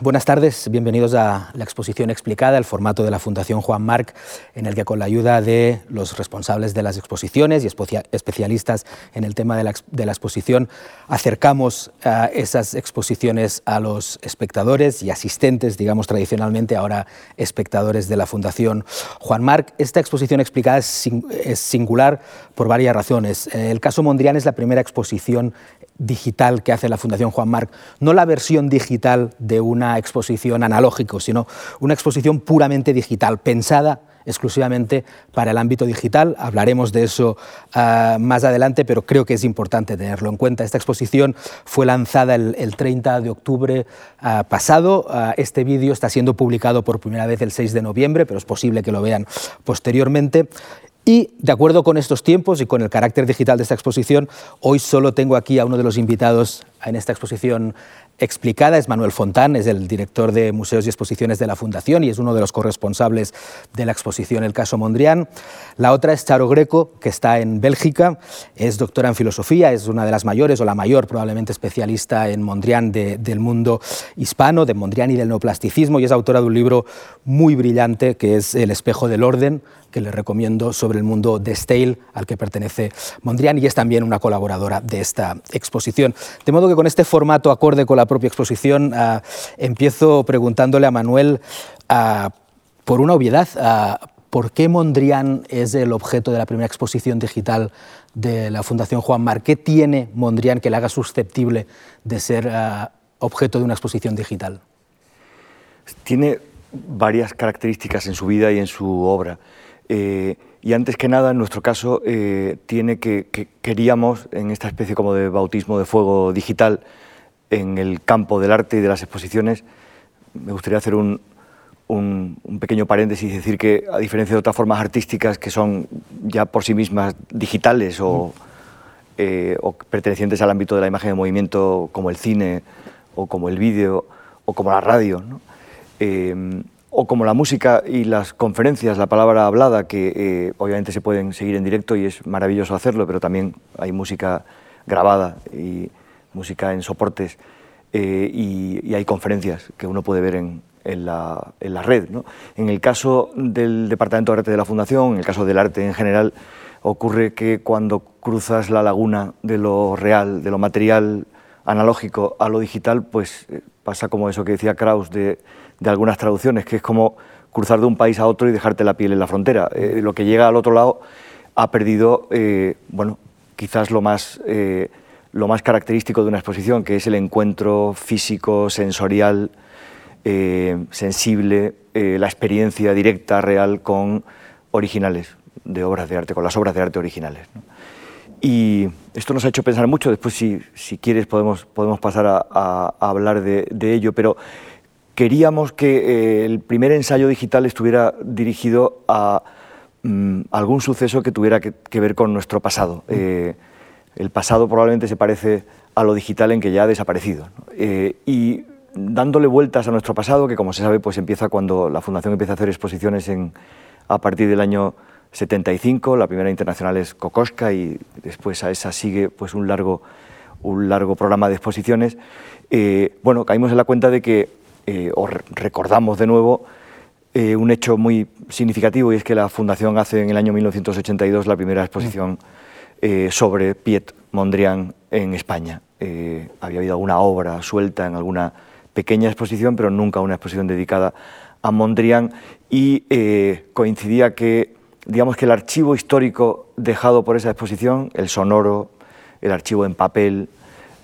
Buenas tardes, bienvenidos a la exposición explicada, el formato de la Fundación Juan Marc, en el que con la ayuda de los responsables de las exposiciones y especialistas en el tema de la, exposición acercamos esas exposiciones a los espectadores y asistentes, digamos tradicionalmente, ahora espectadores de la Fundación Juan Marc. Esta exposición explicada es, singular por varias razones. El caso Mondrian es la primera exposición digital que hace la Fundación Juan Marc, no la versión digital de una exposición analógico, sino una exposición puramente digital, pensada exclusivamente para el ámbito digital. Hablaremos de eso ah, más adelante, pero creo que es importante tenerlo en cuenta. Esta exposición fue lanzada el, 30 de octubre ah, pasado. Ah, este vídeo está siendo publicado por primera vez el 6 de noviembre, pero es posible que lo vean posteriormente. Y de acuerdo con estos tiempos y con el carácter digital de esta exposición, hoy solo tengo aquí a uno de los invitados en esta exposición explicada. Es Manuel Fontán, es el director de Museos y Exposiciones de la Fundación y es uno de los corresponsables de la exposición El caso Mondrian. La otra es Charo Greco, que está en Bélgica, es doctora en filosofía, es una de las mayores o la mayor probablemente especialista en Mondrian del mundo hispano, de Mondrian y del neoplasticismo y es autora de un libro muy brillante que es El espejo del orden, que le recomiendo sobre el mundo de Stale, al que pertenece Mondrian, y es también una colaboradora de esta exposición. De modo que con este formato acorde con la propia exposición, ah, empiezo preguntándole a Manuel ah, por una obviedad. Ah, ¿Por qué Mondrian es el objeto de la primera exposición digital de la Fundación Juan Mar? ¿Qué tiene Mondrian que le haga susceptible de ser objeto de una exposición digital? Tiene varias características en su vida y en su obra. Eh, y antes que nada, en nuestro caso, eh, tiene que, queríamos, en esta especie como de bautismo de fuego digital, en el campo del arte y de las exposiciones, me gustaría hacer un, un, pequeño paréntesis y decir que, a diferencia de otras formas artísticas que son ya por sí mismas digitales o, eh, o pertenecientes al ámbito de la imagen de movimiento, como el cine o como el vídeo o como la radio, ¿no? O como la música y las conferencias, la palabra hablada, que eh, obviamente se pueden seguir en directo y es maravilloso hacerlo, pero también hay música grabada y música en soportes eh, y, hay conferencias que uno puede ver en, la, red. En el caso del Departamento de Arte de la Fundación, en el caso del arte en general, ocurre que cuando cruzas la laguna de lo real, de lo material analógico a lo digital, pues eh, pasa como eso que decía Krauss de de algunas traducciones, que es como cruzar de un país a otro y dejarte la piel en la frontera. Eh, lo que llega al otro lado ha perdido, eh, bueno, quizás lo más, eh, lo más característico de una exposición, que es el encuentro físico, sensorial, sensible, la experiencia directa, real con originales de obras de arte, con las obras de arte originales. Y esto nos ha hecho pensar mucho, después si, si quieres podemos, podemos pasar a, hablar de, de ello, pero queríamos que eh, el primer ensayo digital estuviera dirigido a mm, algún suceso que tuviera que, ver con nuestro pasado. Mm. Eh, el pasado probablemente se parece a lo digital en que ya ha desaparecido. Eh, y dándole vueltas a nuestro pasado, que como se sabe, pues empieza cuando la Fundación empieza a hacer exposiciones en, a partir del año 75, la primera internacional es Kokoschka y después a esa sigue pues un largo, un largo programa de exposiciones. bueno, caímos en la cuenta de que eh, os recordamos de nuevo eh, un hecho muy significativo y es que la Fundación hace en el año 1982 la primera exposición eh, sobre Piet Mondrian en España. había habido alguna obra suelta en alguna pequeña exposición, pero nunca una exposición dedicada a Mondrian y coincidía que, digamos que el archivo histórico dejado por esa exposición, el sonoro, el archivo en papel,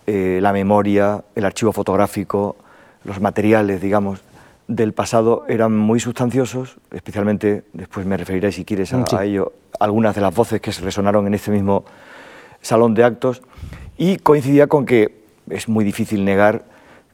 la memoria, el archivo fotográfico, los materiales, digamos, del pasado eran muy sustanciosos, especialmente, después me referiré si quieres a, ello, algunas de las voces que se resonaron en este mismo salón de actos, y coincidía con que es muy difícil negar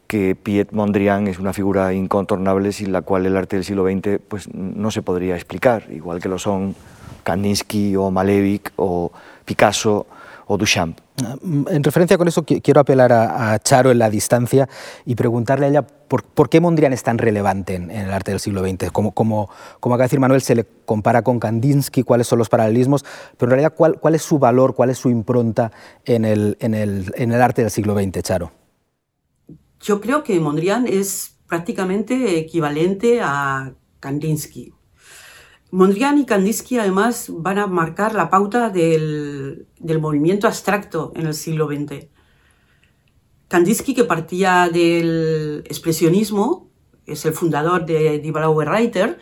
que Piet Mondrian es una figura incontornable sin la cual el arte del siglo XX pues, no se podría explicar, igual que lo son Kandinsky o Malevich o Picasso o Duchamp. Mm, en referencia con eso, quiero apelar a, Charo en la distancia y preguntarle a ella por, qué Mondrian es tan relevante en, el arte del siglo XX. Como, como, como acaba de decir Manuel, se le compara con Kandinsky, cuáles son los paralelismos, pero en realidad, ¿cuál, cuál es su valor, cuál es su impronta en el, en, el, en el arte del siglo XX, Charo? Yo creo que Mondrian es prácticamente equivalente a Kandinsky. Mondrian y Kandinsky además van a marcar la pauta del, movimiento abstracto en el siglo XX. Kandinsky, que partía del expresionismo, es el fundador de Die Blaue Reiter,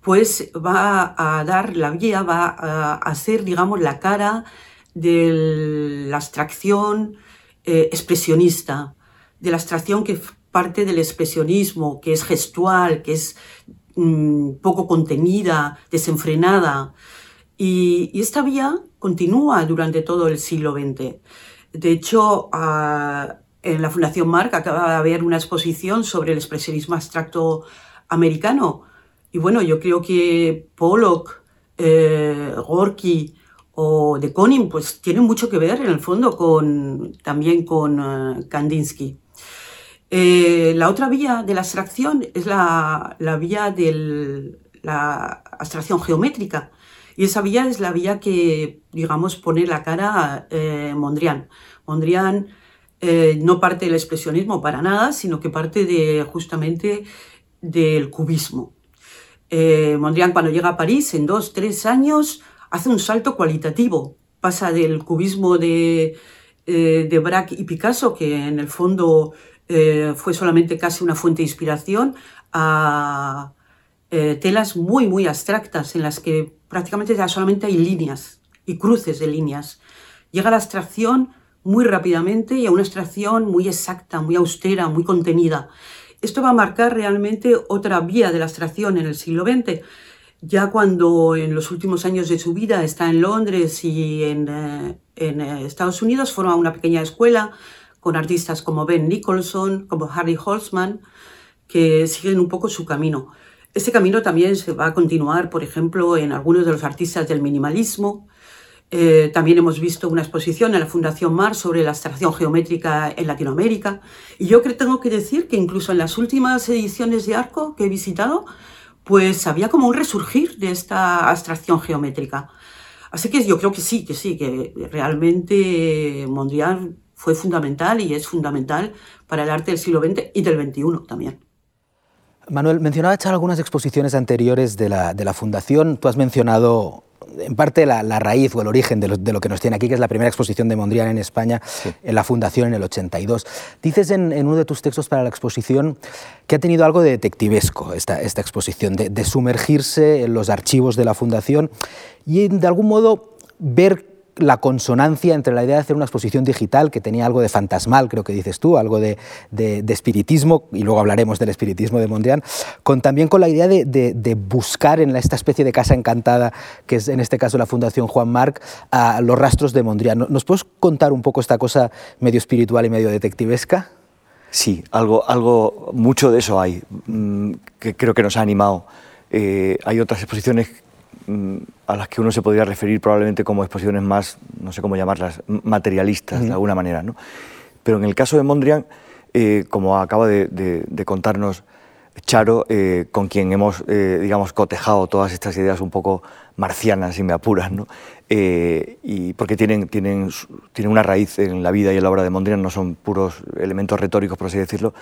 pues va a dar la vía, va a hacer, digamos, la cara de la abstracción eh, expresionista, de la abstracción que parte del expresionismo, que es gestual, que es Mm, poco contenida, desenfrenada. Y, esta vía continúa durante todo el siglo XX. De hecho, en la Fundación Marc acaba de haber una exposición sobre el expresionismo abstracto americano. Y bueno, yo creo que Pollock, eh, Gorky o de Koning pues tienen mucho que ver en el fondo con, también con eh, Kandinsky. Eh, la otra vía de la abstracción es la, vía de la abstracción geométrica. Y esa vía es la vía que, digamos, pone la cara eh, Mondrian. Mondrian eh, no parte del expresionismo para nada, sino que parte de, justamente del cubismo. Mondrian cuando llega a París, en dos, tres años, hace un salto cualitativo. Pasa del cubismo de, de Braque y Picasso, que en el fondo eh, fue solamente casi una fuente de inspiración a eh, telas muy, muy abstractas en las que prácticamente ya solamente hay líneas y cruces de líneas. Llega la abstracción muy rápidamente y a una abstracción muy exacta, muy austera, muy contenida. Esto va a marcar realmente otra vía de la abstracción en el siglo XX. Ya cuando en los últimos años de su vida está en Londres y en, eh, en Estados Unidos, forma una pequeña escuela con artistas como Ben Nicholson, como Harry Holzman, que siguen un poco su camino. Ese camino también se va a continuar, por ejemplo, en algunos de los artistas del minimalismo. Eh, también hemos visto una exposición en la Fundación Mar sobre la abstracción geométrica en Latinoamérica. Y yo creo, tengo que decir que incluso en las últimas ediciones de Arco que he visitado, pues había como un resurgir de esta abstracción geométrica. Así que yo creo que sí, que sí, que realmente Mondrian fue fundamental y es fundamental para el arte del siglo XX y del XXI también. Manuel, mencionaba echar algunas exposiciones anteriores de la, de la Fundación. Tú has mencionado en parte la, raíz o el origen de lo, que nos tiene aquí, que es la primera exposición de Mondrian en España, en la Fundación en el 82. Dices en, uno de tus textos para la exposición que ha tenido algo de detectivesco esta, esta exposición, de, de sumergirse en los archivos de la Fundación y de algún modo ver la consonancia entre la idea de hacer una exposición digital que tenía algo de fantasmal, creo que dices tú, algo de, espiritismo, y luego hablaremos del espiritismo de Mondrian, con, también con la idea de, buscar en esta especie de casa encantada, que es en este caso la Fundación Juan Marc, a los rastros de Mondrian. ¿Nos puedes contar un poco esta cosa medio espiritual y medio detectivesca? Sí, algo, algo mucho de eso hay, mm, que creo que nos ha animado. Eh, hay otras exposiciones a las que uno se podría referir probablemente como exposiciones más, no sé cómo llamarlas, materialistas de alguna manera. ¿no? Pero en el caso de Mondrian, eh, como acaba de, contarnos Charo, eh, con quien hemos, eh, digamos, cotejado todas estas ideas un poco marcianas, si me apuras, ¿no? y porque tienen, tienen, tienen una raíz en la vida y en la obra de Mondrian, no son puros elementos retóricos, por así decirlo.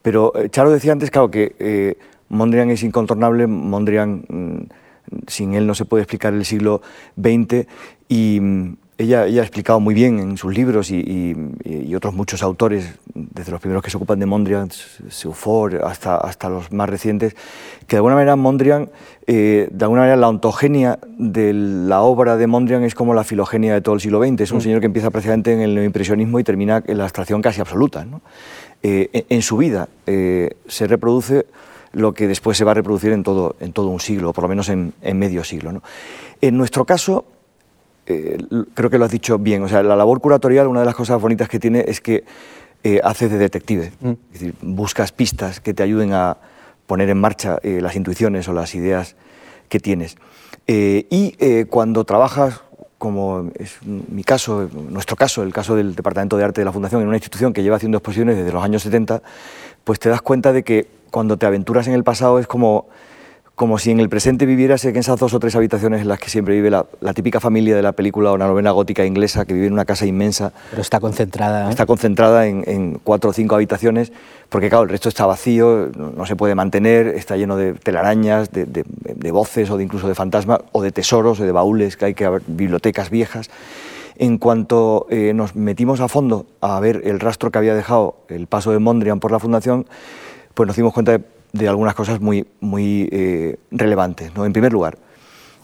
Pero Charo decía antes, claro, que Mondrian es incontornable, Mondrian mm, sin él no se puede explicar el siglo XX y mm, ella, ella ha explicado muy bien en sus libros y, otros muchos autores, desde los primeros que se ocupan de Mondrian, Seufor, hasta, hasta los más recientes, que de alguna manera Mondrian, eh, de alguna manera la ontogenia de la obra de Mondrian es como la filogenia de todo el siglo XX. Es un mm. señor que empieza precisamente en el neoimpresionismo y termina en la abstracción casi absoluta. Eh, en, su vida eh, se reproduce lo que después se va a reproducir en todo, en todo un siglo, o por lo menos en, medio siglo. En nuestro caso, eh, creo que lo has dicho bien, o sea, la labor curatorial, una de las cosas bonitas que tiene es que eh, hace de detective, mm. es decir, buscas pistas que te ayuden a poner en marcha eh, las intuiciones o las ideas que tienes. y cuando trabajas como es mi caso, nuestro caso, el caso del Departamento de Arte de la Fundación, en una institución que lleva haciendo exposiciones desde los años 70, pues te das cuenta de que cuando te aventuras en el pasado es como, como si en el presente viviérase en esas dos o tres habitaciones en las que siempre vive la, típica familia de la película o la novela gótica inglesa, que vive en una casa inmensa. Pero está concentrada. Está concentrada en, cuatro o cinco habitaciones, porque claro, el resto está vacío, no, se puede mantener, está lleno de telarañas, de, voces o de incluso de fantasmas, o de tesoros, o de baúles, que hay que haber bibliotecas viejas. En cuanto eh, nos metimos a fondo a ver el rastro que había dejado el paso de Mondrian por la Fundación, pues nos dimos cuenta de algunas cosas muy, muy eh, relevantes. ¿no? En primer lugar,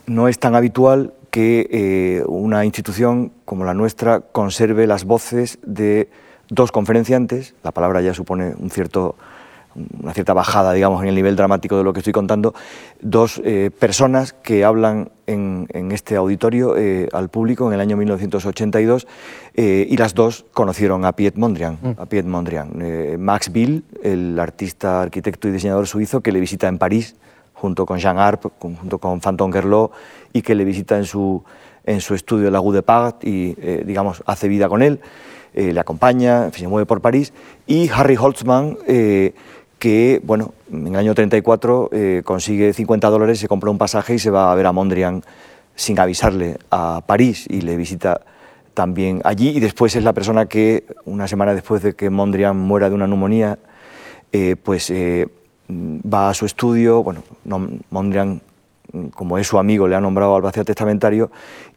no es tan habitual que eh, una institución como la nuestra conserve las voces de dos conferenciantes, la palabra ya supone un cierto una cierta bajada, digamos, en el nivel dramático de lo que estoy contando, dos eh, personas que hablan en, este auditorio eh, al público en el año 1982 eh, y las dos conocieron a Piet Mondrian. Mm. A Piet Mondrian. Max Bill, el artista, arquitecto y diseñador suizo que le visita en París junto con Jean Arp, junto con Fanton Gerlot y que le visita en su, en su estudio La de Part y, digamos, hace vida con él. le acompaña, se mueve por París, y Harry Holtzman, que, bueno, en el año 34 eh, consigue 50 dólares, se compra un pasaje y se va a ver a Mondrian sin avisarle a París y le visita también allí y después es la persona que, una semana después de que Mondrian muera de una neumonía, eh, pues eh, va a su estudio, bueno, Mondrian, como es su amigo, le ha nombrado albacea testamentario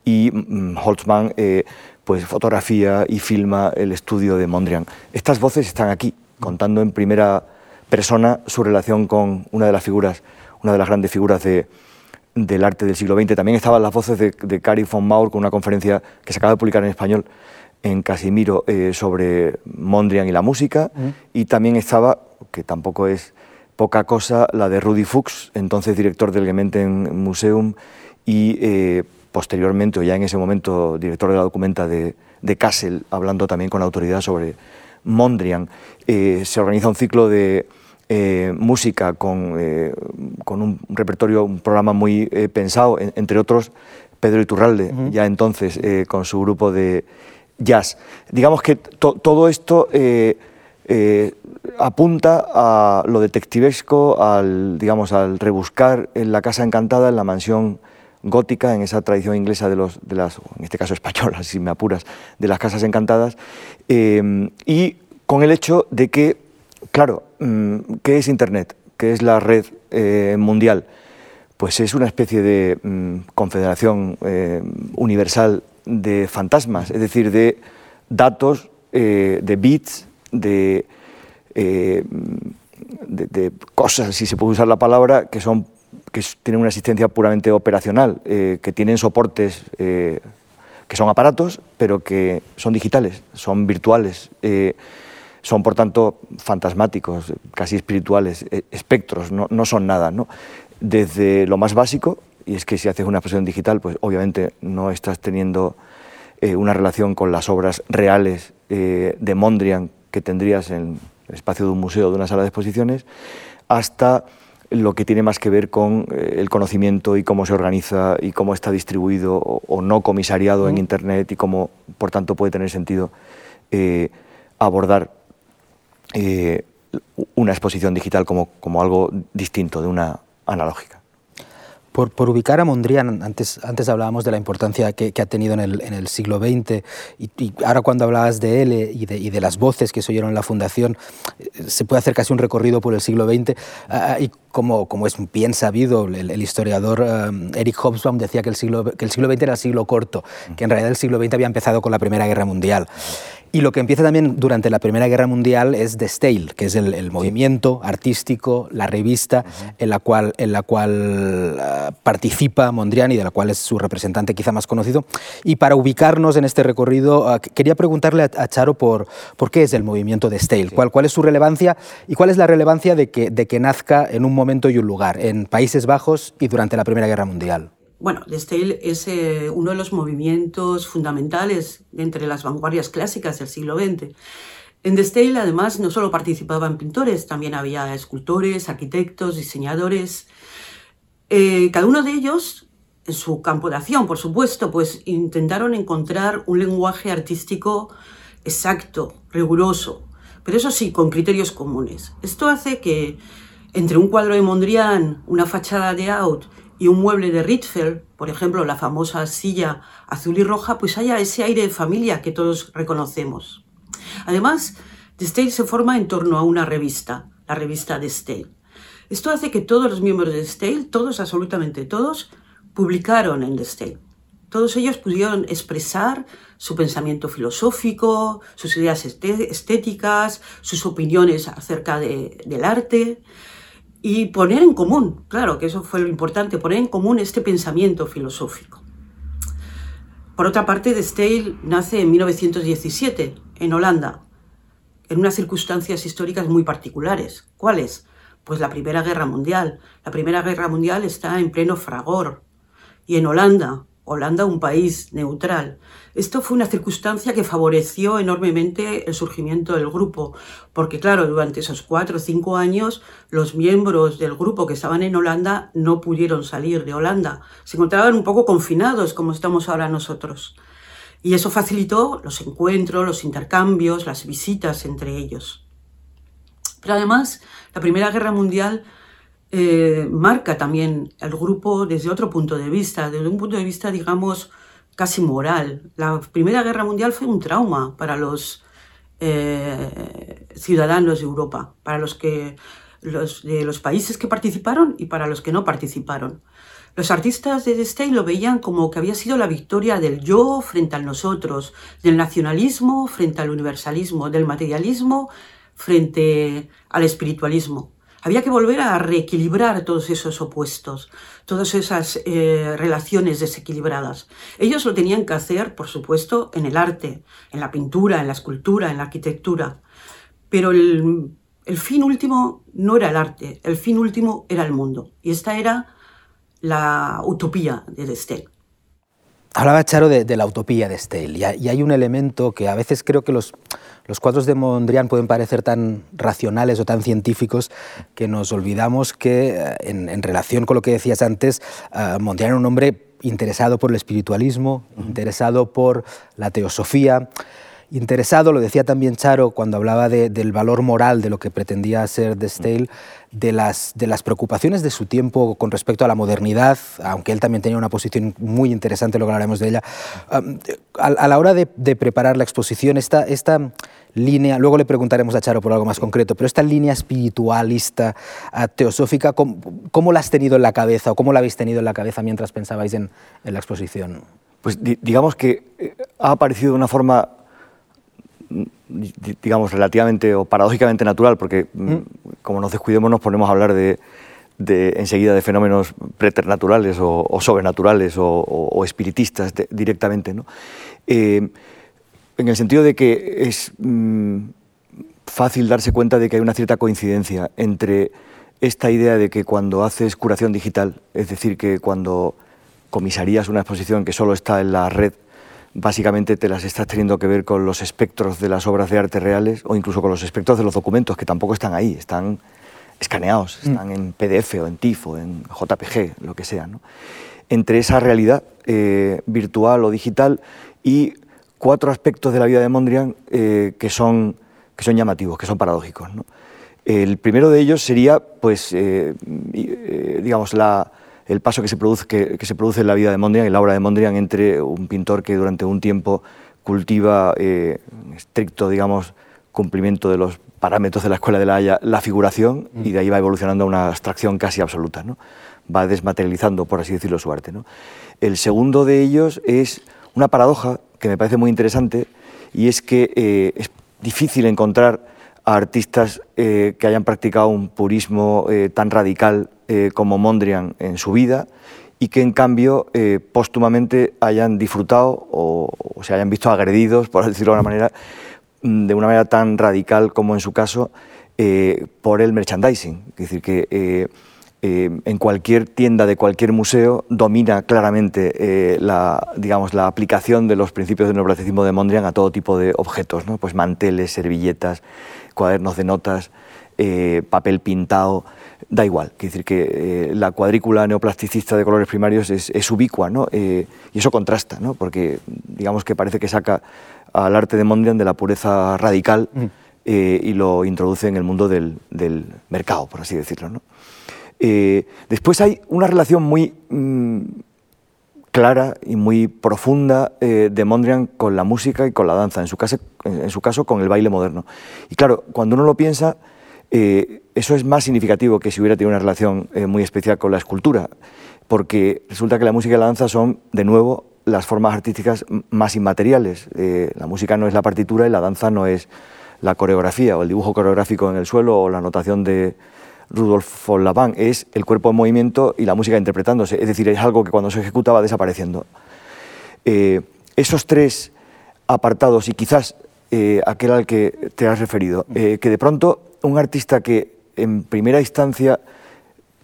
y mm, Holtzmann pues fotografía y filma el estudio de Mondrian. Estas voces están aquí, contando en primera persona su relación con una de las figuras, una de las grandes figuras del arte del siglo XX. También estaban las voces de, de von Maur con una conferencia que se acaba de publicar en español en Casimiro eh, sobre Mondrian y la música. Y también estaba, que tampoco es poca cosa, la de Rudy Fuchs, entonces director del Gementen Museum y eh, posteriormente, o ya en ese momento, director de la documenta de, de Kassel, hablando también con autoridad sobre Mondrian. Eh, se organiza un ciclo de eh, música con, eh, con, un repertorio, un programa muy eh, pensado, entre otros Pedro Iturralde, ya entonces con su grupo de jazz. Digamos que todo esto apunta a lo detectivesco, al, digamos, al rebuscar en la casa encantada, en la mansión gótica, en esa tradición inglesa de, los, de las, en este caso española, si me apuras, de las casas encantadas, y con el hecho de que Claro, ¿qué es Internet? ¿Qué es la red eh, mundial? Pues es una especie de mm, confederación eh, universal de fantasmas, es decir, de datos, eh, de bits, de, de, cosas, si se puede usar la palabra, que, son, que tienen una existencia puramente operacional, que tienen soportes que son aparatos, pero que son digitales, son virtuales son por tanto fantasmáticos, casi espirituales, e, espectros, no, no son nada. ¿no? Desde lo más básico, y es que si haces una expresión digital, pues obviamente no estás teniendo eh, una relación con las obras reales eh, de Mondrian que tendrías en el espacio de un museo, de una sala de exposiciones, hasta lo que tiene más que ver con eh, el conocimiento y cómo se organiza y cómo está distribuido o, no comisariado en Internet y cómo, por tanto, puede tener sentido abordar eh, una exposición digital como, como algo distinto de una analógica. Por, por, ubicar a Mondrian, antes, antes hablábamos de la importancia que, ha tenido en el, en el siglo XX y, ahora cuando hablabas de él y de, y de, las voces que se oyeron en la Fundación, eh, se puede hacer casi un recorrido por el siglo XX ah, y como, como es bien sabido, el, historiador um, Eric Hobsbawm decía que el, siglo, que el siglo XX era el siglo corto, que en realidad el siglo XX había empezado con la Primera Guerra Mundial. Y lo que empieza también durante la Primera Guerra Mundial es The Stale, que es el, movimiento artístico, la revista en la cual, en la cual uh, participa Mondrian y de la cual es su representante quizá más conocido. Y para ubicarnos en este recorrido, uh, quería preguntarle a, Charo por, por qué es el movimiento The Stale, cuál, cuál es su relevancia y cuál es la relevancia de que, de que nazca en un momento y un lugar, en Países Bajos y durante la Primera Guerra Mundial. Bueno, The Stale es eh, uno de los movimientos fundamentales entre las vanguardias clásicas del siglo XX. En The Stale, además, no solo participaban pintores, también había escultores, arquitectos, diseñadores. Eh, cada uno de ellos, en su campo de acción, por supuesto, pues intentaron encontrar un lenguaje artístico exacto, riguroso, pero eso sí, con criterios comunes. Esto hace que Entre un cuadro de Mondrian, una fachada de Out y un mueble de Rietveld, por ejemplo, la famosa silla azul y roja, pues haya ese aire de familia que todos reconocemos. Además, The Stale se forma en torno a una revista, la revista The Stale. Esto hace que todos los miembros de The todos, absolutamente todos, publicaron en The Stale. Todos ellos pudieron expresar su pensamiento filosófico, sus ideas estéticas, sus opiniones acerca del arte y poner en común, claro que eso fue lo importante, poner en común este pensamiento filosófico. Por otra parte, De Stijl nace en 1917 en Holanda, en unas circunstancias históricas muy particulares. ¿Cuáles? Pues la Primera Guerra Mundial. La Primera Guerra Mundial está en pleno fragor. Y en Holanda, Holanda un país neutral. Esto fue una circunstancia que favoreció enormemente el surgimiento del grupo, porque claro, durante esos cuatro o cinco años los miembros del grupo que estaban en Holanda no pudieron salir de Holanda, se encontraban un poco confinados como estamos ahora nosotros. Y eso facilitó los encuentros, los intercambios, las visitas entre ellos. Pero además, la Primera Guerra Mundial eh, marca también al grupo desde otro punto de vista, desde un punto de vista, digamos, casi moral. La Primera Guerra Mundial fue un trauma para los eh, ciudadanos de Europa, para los, que, los, de los países que participaron y para los que no participaron. Los artistas de Stein lo veían como que había sido la victoria del yo frente al nosotros, del nacionalismo frente al universalismo, del materialismo frente al espiritualismo. Había que volver a reequilibrar todos esos opuestos, todas esas eh, relaciones desequilibradas. Ellos lo tenían que hacer, por supuesto, en el arte, en la pintura, en la escultura, en la arquitectura. Pero el, fin último no era el arte, el fin último era el mundo. Y esta era la utopía de Destel. Hablaba Charo de, la utopía de Steele y, hay un elemento que a veces creo que los, los cuadros de Mondrian pueden parecer tan racionales o tan científicos que nos olvidamos que eh, en, relación con lo que decías antes, uh, Mondrian era un hombre interesado por el espiritualismo, interesado por la teosofía, interesado, lo decía también Charo cuando hablaba del valor moral de lo que pretendía ser de Stale, de las, de las preocupaciones de su tiempo con respecto a la modernidad, aunque él también tenía una posición muy interesante, lo que hablaremos de ella. a, la hora de, preparar la exposición, esta, esta línea, luego le preguntaremos a Charo por algo más concreto, pero esta línea espiritualista, teosófica, ¿cómo, la has tenido en la cabeza o cómo la habéis tenido en la cabeza mientras pensabais en, en la exposición? Pues digamos que eh, ha aparecido de una forma digamos, relativamente o paradójicamente natural, porque mm, como nos descuidemos nos ponemos a hablar de, enseguida de fenómenos preternaturales o, sobrenaturales o, espiritistas directamente. ¿no? Eh, en el sentido de que es mm, fácil darse cuenta de que hay una cierta coincidencia entre esta idea de que cuando haces curación digital, es decir, que cuando comisarías una exposición que solo está en la red, básicamente te las estás teniendo que ver con los espectros de las obras de arte reales o incluso con los espectros de los documentos, que tampoco están ahí, están escaneados, mm. están en PDF o en TIFF o en JPG, lo que sea. Entre esa realidad eh, virtual o digital y cuatro aspectos de la vida de Mondrian eh, que, son, que son llamativos, que son paradójicos. El primero de ellos sería, pues, eh, digamos, la, el paso que se, produce, que, se produce en la vida de Mondrian, en la obra de Mondrian, entre un pintor que durante un tiempo cultiva eh, estricto, digamos, cumplimiento de los parámetros de la Escuela de la Haya, la figuración, y de ahí va evolucionando a una abstracción casi absoluta, ¿no? va desmaterializando, por así decirlo, su arte. El segundo de ellos es una paradoja que me parece muy interesante, y es que eh, es difícil encontrar a artistas eh, que hayan practicado un purismo tan radical eh, como Mondrian en su vida y que en cambio eh, póstumamente hayan disfrutado o, se hayan visto agredidos, por decirlo de alguna manera, mm, de una manera tan radical como en su caso, eh, por el merchandising. Es decir, que en cualquier tienda de cualquier museo domina claramente la, digamos, la aplicación de los principios del neoclasicismo de Mondrian a todo tipo de objetos, ¿no? pues manteles, servilletas, cuadernos de notas, papel pintado da igual. Quiere decir que eh, la cuadrícula neoplasticista de colores primarios es, ubicua, ¿no? Eh, y eso contrasta, ¿no? porque digamos que parece que saca al arte de Mondrian de la pureza radical, mm. y lo introduce en el mundo del, mercado, por así decirlo. después hay una relación muy mm, clara y muy profunda de Mondrian con la música y con la danza, en su, caso, en su caso con el baile moderno. Y claro, cuando uno lo piensa, eso es más significativo que si hubiera tenido una relación muy especial con la escultura porque resulta que la música y la danza son, de nuevo, las formas artísticas más inmateriales. Eh, la música no es la partitura y la danza no es la coreografía o el dibujo coreográfico en el suelo o la notación de Rudolf von Laban, es el cuerpo en movimiento y la música interpretándose. Es decir, es algo que cuando se ejecuta va desapareciendo. Eh, esos tres apartados y quizás eh, aquel al que te has referido, que de pronto un artista que en primera instancia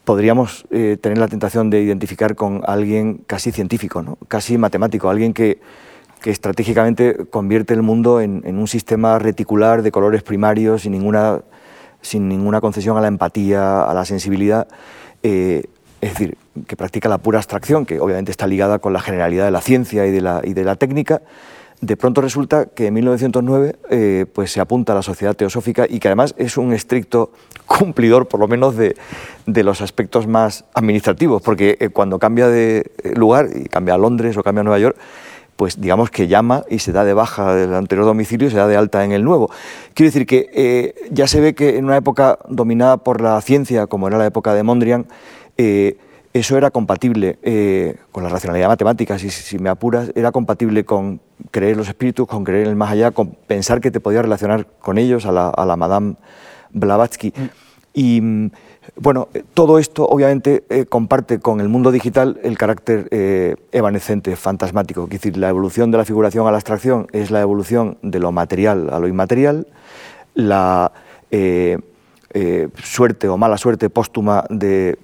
podríamos eh, tener la tentación de identificar con alguien casi científico, ¿no? casi matemático, alguien que, que estratégicamente convierte el mundo en, un sistema reticular de colores primarios sin ninguna, sin ninguna concesión a la empatía, a la sensibilidad. Eh, es decir, que practica la pura abstracción, que obviamente está ligada con la generalidad de la ciencia y de la, y de la técnica, de pronto resulta que en 1909 eh, pues se apunta a la sociedad teosófica y que además es un estricto cumplidor, por lo menos, de, los aspectos más administrativos, porque eh, cuando cambia de eh, lugar y cambia a Londres o cambia a Nueva York, pues digamos que llama y se da de baja del anterior domicilio y se da de alta en el nuevo. Quiero decir que ya se ve que en una época dominada por la ciencia, como era la época de Mondrian, eso era compatible eh, con la racionalidad matemática, si, si, me apuras, era compatible con creer los espíritus, con creer en el más allá, con pensar que te podías relacionar con ellos, a la, Madame Blavatsky. Mm. Y mm, bueno, todo esto obviamente eh, comparte con el mundo digital el carácter eh, evanescente, fantasmático. Es decir, la evolución de la figuración a la abstracción es la evolución de lo material a lo inmaterial. La eh, suerte o mala suerte póstuma de,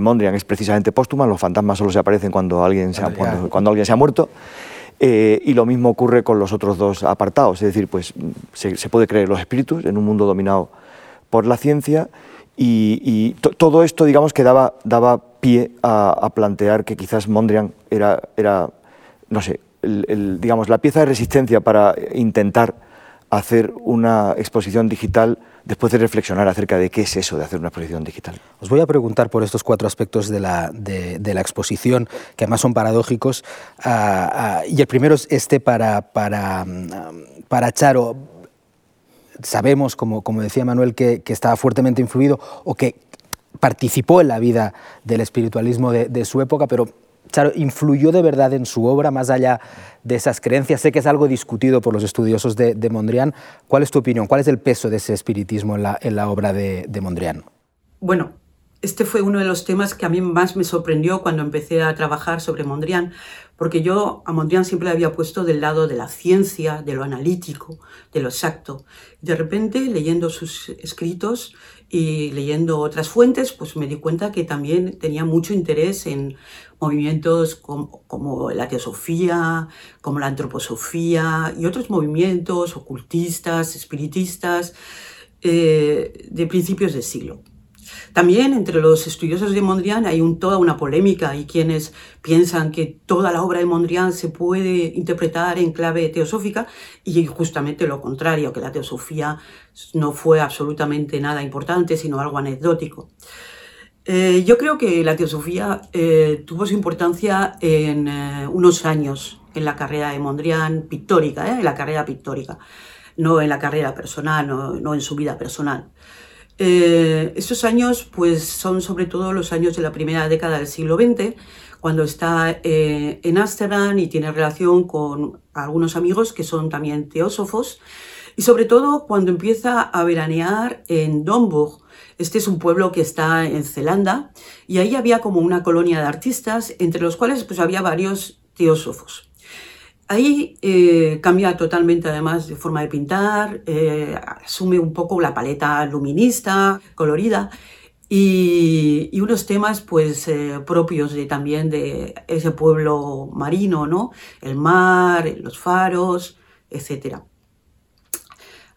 Mondrian es precisamente póstuma, los fantasmas solo se aparecen cuando alguien se ha, cuando, alguien se ha muerto. Eh, y lo mismo ocurre con los otros dos apartados, es decir, pues se, puede creer los espíritus en un mundo dominado por la ciencia y, todo esto, digamos, que daba, daba pie a, plantear que quizás Mondrian era, era no sé, digamos, la pieza de resistencia para intentar hacer una exposición digital después de reflexionar acerca de qué es eso de hacer una exposición digital. Os voy a preguntar por estos cuatro aspectos de la, de, la exposición, que además son paradójicos, ah, ah, y el primero es este para, para, mm, para Charo. Sabemos, como, como decía Manuel, que, que estaba fuertemente influido o que participó en la vida del espiritualismo de, de su época, pero Charo, ¿influyó de verdad en su obra más allá de esas creencias? Sé que es algo discutido por los estudiosos de, Mondrian. ¿Cuál es tu opinión? ¿Cuál es el peso de ese espiritismo en la, obra de, Mondrian? Bueno, este fue uno de los temas que a mí más me sorprendió cuando empecé a trabajar sobre Mondrian, porque yo a Mondrian siempre le había puesto del lado de la ciencia, de lo analítico, de lo exacto. De repente, leyendo sus escritos y leyendo otras fuentes, pues me di cuenta que también tenía mucho interés en movimientos como, la teosofía, como la antroposofía y otros movimientos ocultistas, espiritistas eh, de principios del siglo. También entre los estudiosos de Mondrian hay toda una polémica. Hay quienes piensan que toda la obra de Mondrian se puede interpretar en clave teosófica y justamente lo contrario, que la teosofía no fue absolutamente nada importante, sino algo anecdótico. Eh, yo creo que la teosofía eh, tuvo su importancia en eh, unos años en la carrera de Mondrian pictórica, en la carrera pictórica, no en la carrera personal, no, en su vida personal. Estos años pues, son sobre todo los años de la primera década del siglo XX, cuando está en Ámsterdam y tiene relación con algunos amigos que son también teósofos, y sobre todo cuando empieza a veranear en Domburg, este es un pueblo que está en Zelanda y ahí había como una colonia de artistas, entre los cuales pues, había varios teósofos. Ahí eh, cambia totalmente además de forma de pintar, eh, asume un poco la paleta luminista, colorida, y, unos temas pues eh, propios de, también de ese pueblo marino, ¿no? El mar, los faros, etc.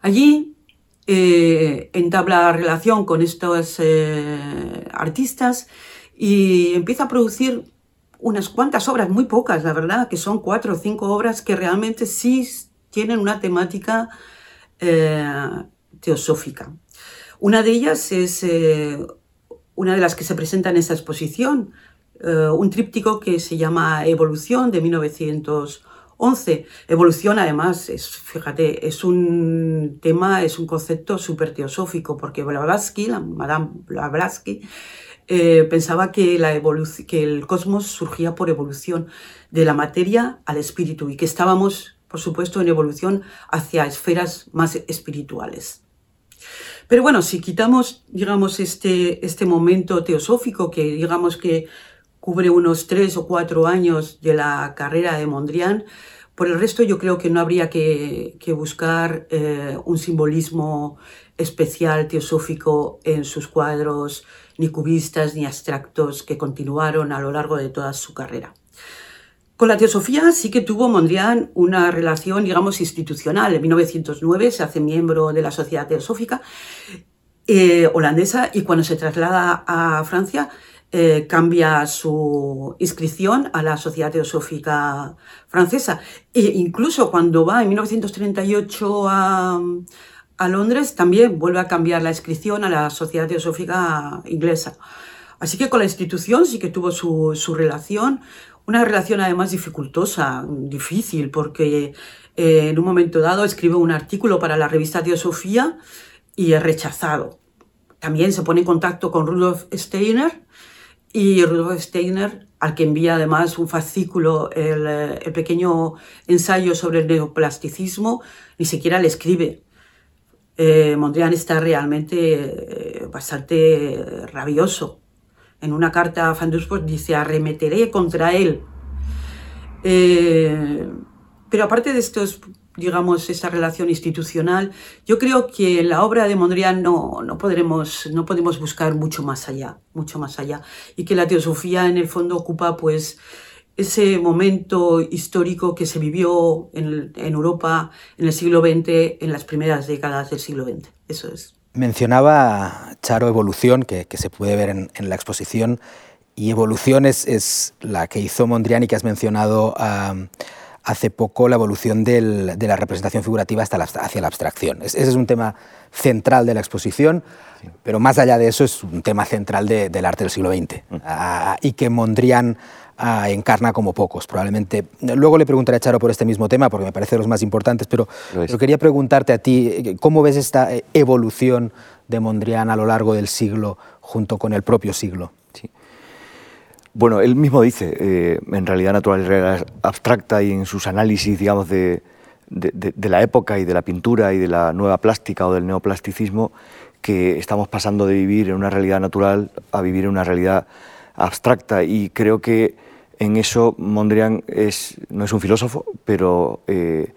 Allí entabla relación con estos artistas y empieza a producir unas cuantas obras, muy pocas, la verdad, que son cuatro o cinco obras que realmente sí tienen una temática eh, teosófica. Una de ellas es eh, una de las que se presenta en esta exposición, eh, un tríptico que se llama Evolución de 1911. Evolución, además, es, fíjate, es un tema, es un concepto súper teosófico, porque Blavatsky, la Madame Blavatsky, eh, pensaba que, la que el cosmos surgía por evolución de la materia al espíritu y que estábamos, por supuesto, en evolución hacia esferas más espirituales. Pero bueno, si quitamos, digamos, este, este momento teosófico que digamos que cubre unos tres o cuatro años de la carrera de Mondrian, por el resto yo creo que no habría que, buscar eh, un simbolismo especial teosófico en sus cuadros, ni cubistas ni abstractos que continuaron a lo largo de toda su carrera. Con la teosofía sí que tuvo Mondrian una relación, digamos, institucional. En 1909 se hace miembro de la Sociedad Teosófica eh, holandesa y cuando se traslada a Francia eh, cambia su inscripción a la Sociedad Teosófica Francesa. E incluso cuando va en 1938 a, Londres, también vuelve a cambiar la inscripción a la Sociedad Teosófica Inglesa. Así que con la institución sí que tuvo su, su relación, una relación además dificultosa, difícil, porque eh, en un momento dado escribe un artículo para la revista Teosofía y es rechazado. También se pone en contacto con Rudolf Steiner y Rudolf Steiner, al que envía además un fascículo, el, pequeño ensayo sobre el neoplasticismo, ni siquiera le escribe. Eh, Mondrian está realmente eh, bastante rabioso en una carta a Van dice, arremeteré contra él. Eh, pero aparte de esto, digamos, esa relación institucional, yo creo que la obra de Mondrian no, no, podremos, no podemos buscar mucho más allá, mucho más allá. Y que la teosofía en el fondo ocupa pues ese momento histórico que se vivió en, en Europa en el siglo XX, en las primeras décadas del siglo XX. Eso es. Mencionaba Charo Evolución, que, se puede ver en, la exposición, y Evolución es, la que hizo Mondrian y que has mencionado hace poco, la evolución de la representación figurativa hasta hacia la abstracción. ese es un tema central de la exposición, pero más allá de eso es un tema central del arte del siglo XX, mm. ah, y que Mondrian encarna como pocos, probablemente. Luego le preguntaré a Charo por este mismo tema, porque me parece de los más importantes, pero, quería preguntarte a ti, ¿cómo ves esta eh, evolución de Mondrian a lo largo del siglo junto con el propio siglo? Sí. Bueno, él mismo dice, eh, en realidad naturaleza abstracta y en sus análisis, digamos, de, de, la época y de la pintura y de la nueva plástica o del neoplasticismo, que estamos pasando de vivir en una realidad natural a vivir en una realidad abstracta y creo que en eso Mondrian es, no es un filósofo, pero, eh,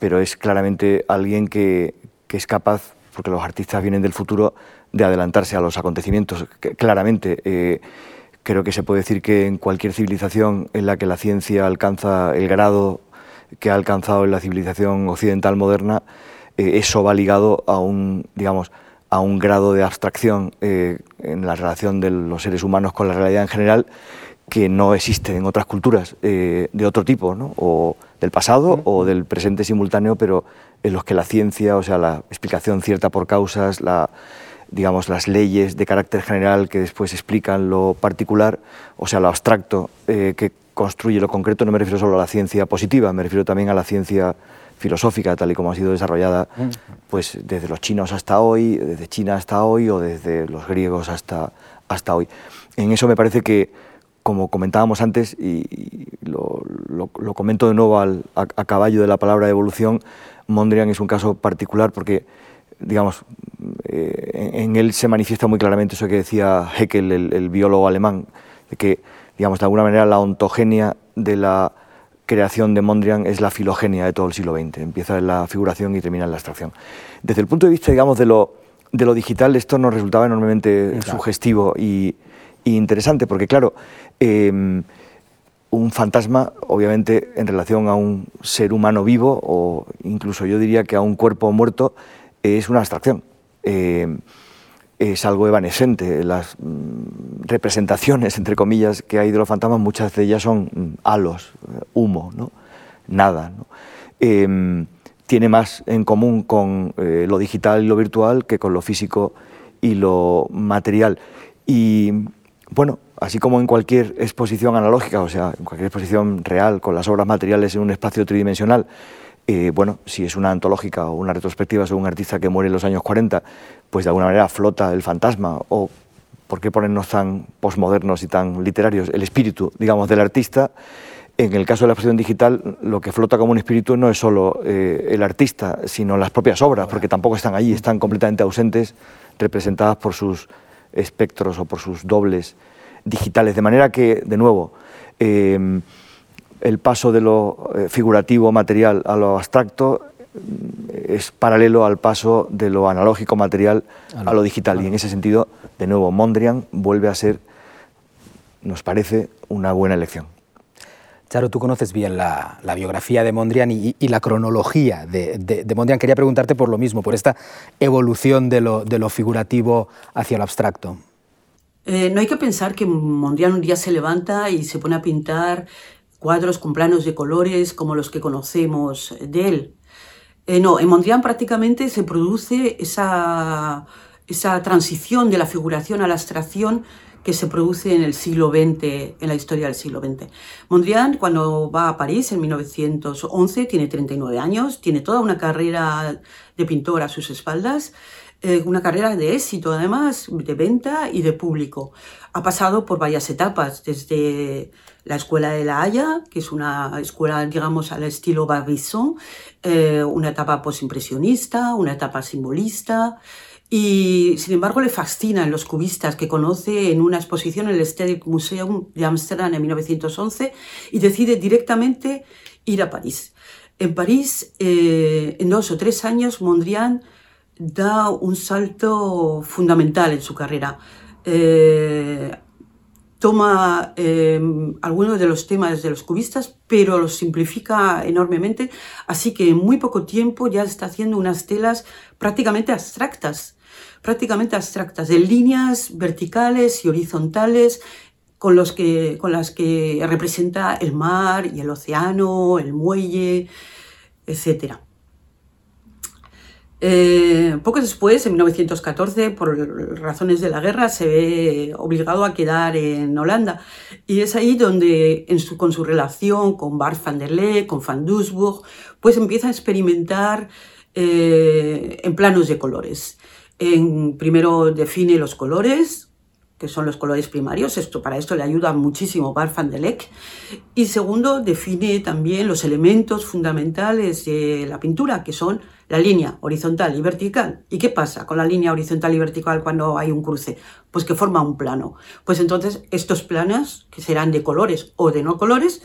es claramente alguien que, que, es capaz, porque los artistas vienen del futuro, de adelantarse a los acontecimientos. claramente, eh, creo que se puede decir que en cualquier civilización en la que la ciencia alcanza el grado que ha alcanzado en la civilización occidental moderna, eh, eso va ligado a un, digamos, a un grado de abstracción en la relación de los seres humanos con la realidad en general que no existe en otras culturas eh, de otro tipo, ¿no? o del pasado o del presente simultáneo, pero en los que la ciencia, o sea, la explicación cierta por causas, la, digamos, las leyes de carácter general que después explican lo particular, o sea, lo abstracto eh, que construye lo concreto, no me refiero solo a la ciencia positiva, me refiero también a la ciencia filosófica, tal y como ha sido desarrollada pues, desde los chinos hasta hoy, desde China hasta hoy o desde los griegos hasta, hasta hoy. En eso me parece que como comentábamos antes, y, lo, comento de nuevo al, a, caballo de la palabra evolución, Mondrian es un caso particular porque, digamos, eh, en, él se manifiesta muy claramente eso que decía Heckel, el, biólogo alemán, de que, digamos, de alguna manera la ontogenia de la creación de Mondrian es la filogenia de todo el siglo XX. Empieza en la figuración y termina en la abstracción. Desde el punto de vista, digamos, de lo, de lo digital, esto nos resultaba enormemente sugestivo y, interesante, porque claro, em, un fantasma, obviamente, en relación a un ser humano vivo, o incluso yo diría que a un cuerpo muerto, es una abstracción. Em, es algo evanescente. Las mm, representaciones, entre comillas, que hay de los fantasmas, muchas de ellas son mm, halos, humo, ¿no? nada. Em, tiene más en común con eh, lo digital y lo virtual que con lo físico y lo material. Bueno, así como en cualquier exposición analógica, o sea, en cualquier exposición real con las obras materiales en un espacio tridimensional, eh, bueno, si es una antológica o una retrospectiva sobre un artista que muere en los años 40, pues de alguna manera flota el fantasma o por qué ponernos tan posmodernos y tan literarios, el espíritu, digamos, del artista. En el caso de la exposición digital, lo que flota como un espíritu no es solo eh, el artista, sino las propias obras, porque tampoco están allí, están completamente ausentes, representadas por sus espectros o por sus dobles digitales. De manera que, de nuevo, em, el paso de lo eh, figurativo material a lo abstracto mm, es paralelo al paso de lo analógico material a lo digital. Y en ese sentido, de nuevo, Mondrian vuelve a ser, nos parece, una buena elección. Charo, tú conoces bien la, biografía de Mondrian y, la cronología de, Mondrian. Quería preguntarte por lo mismo, por esta evolución de lo, figurativo hacia lo abstracto. Eh, no hay que pensar que Mondrian un día se levanta y se pone a pintar cuadros con planos de colores como los que conocemos de él. Eh, no, en Mondrian prácticamente se produce esa, esa transición de la figuración a la abstracción que se produce en el siglo XX, en la historia del siglo XX. Mondrian, cuando va a París en 1911, tiene 39 años, tiene toda una carrera de pintor a sus espaldas, eh, una carrera de éxito además, de venta y de público. Ha pasado por varias etapas, desde la Escuela de La Haya, que es una escuela, digamos, al estilo Barbizon, eh, una etapa posimpresionista, una etapa simbolista, y sin embargo le fascinan los cubistas que conoce en una exposición en el Stedelijk Museum de Ámsterdam en 1911 y decide directamente ir a París. En París, eh, en dos o tres años, Mondrian da un salto fundamental en su carrera. Eh, toma eh, algunos de los temas de los cubistas, pero los simplifica enormemente, así que en muy poco tiempo ya está haciendo unas telas prácticamente abstractas prácticamente abstractas, de líneas verticales y horizontales con, los que, con las que representa el mar y el océano, el muelle, etc. Eh, poco después, en 1914, por razones de la guerra, se ve obligado a quedar en Holanda. Y es ahí donde, con su relación con Bart van der Leek, con Van Doesburg, pues empieza a experimentar eh, en planos de colores primero define los colores, que son los colores primarios, esto, para esto le ayuda muchísimo Bar van der Leck. Y segundo, define también los elementos fundamentales de la pintura, que son la línea horizontal y vertical. ¿Y qué pasa con la línea horizontal y vertical cuando hay un cruce? Pues que forma un plano. Pues entonces estos planos, que serán de colores o de no colores,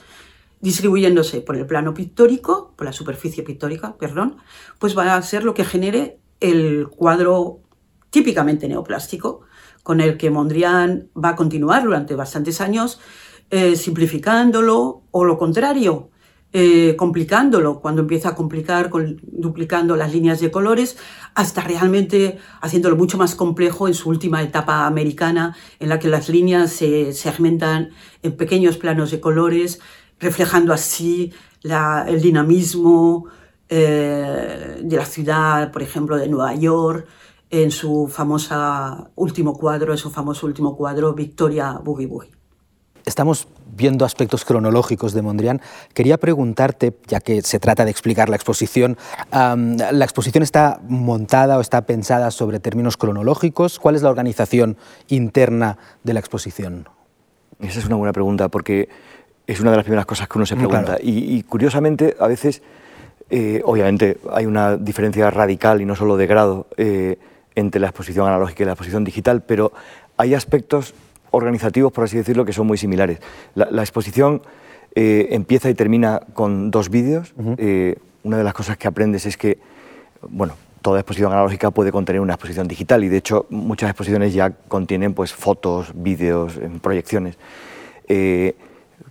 distribuyéndose por el plano pictórico, por la superficie pictórica, perdón, pues van a ser lo que genere el cuadro típicamente neoplástico, con el que Mondrian va a continuar durante bastantes años, eh, simplificándolo o lo contrario, eh, complicándolo, cuando empieza a complicar, duplicando las líneas de colores, hasta realmente haciéndolo mucho más complejo en su última etapa americana, en la que las líneas se segmentan en pequeños planos de colores, reflejando así el dinamismo eh, de la ciudad, por ejemplo, de Nueva York, en su famosa último cuadro, en su famoso último cuadro, Victoria Boogie Boogie. Estamos viendo aspectos cronológicos de Mondrian. Quería preguntarte, ya que se trata de explicar la exposición, ¿la exposición está montada o está pensada sobre términos cronológicos? ¿Cuál es la organización interna de la exposición? Esa es una buena pregunta, porque es una de las primeras cosas que uno se pregunta. Y, curiosamente, a veces, eh, obviamente, hay una diferencia radical y no solo de grado. Eh, entre la exposición analógica y la exposición digital, pero hay aspectos organizativos, por así decirlo, que son muy similares. La, exposición eh, empieza y termina con dos vídeos. Eh, una de las cosas que aprendes es que, bueno, toda exposición analógica puede contener una exposición digital y de hecho muchas exposiciones ya contienen pues, fotos, vídeos, proyecciones. Eh,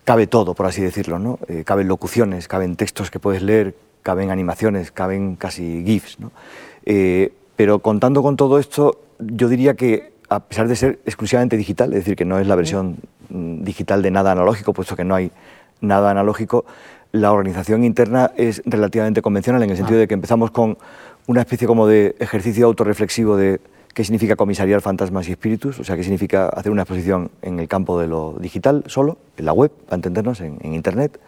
cabe todo, por así decirlo, ¿no? caben locuciones, caben textos que puedes leer, caben animaciones, caben casi GIFs. ¿no? Pero contando con todo esto, yo diría que a pesar de ser exclusivamente digital, es decir, que no es la versión mm, digital de nada analógico, puesto que no hay nada analógico, la organización interna es relativamente convencional en el sentido ah. de que empezamos con una especie como de ejercicio autorreflexivo de qué significa comisariar fantasmas y espíritus, o sea, qué significa hacer una exposición en el campo de lo digital solo, en la web, para entendernos, en, Internet.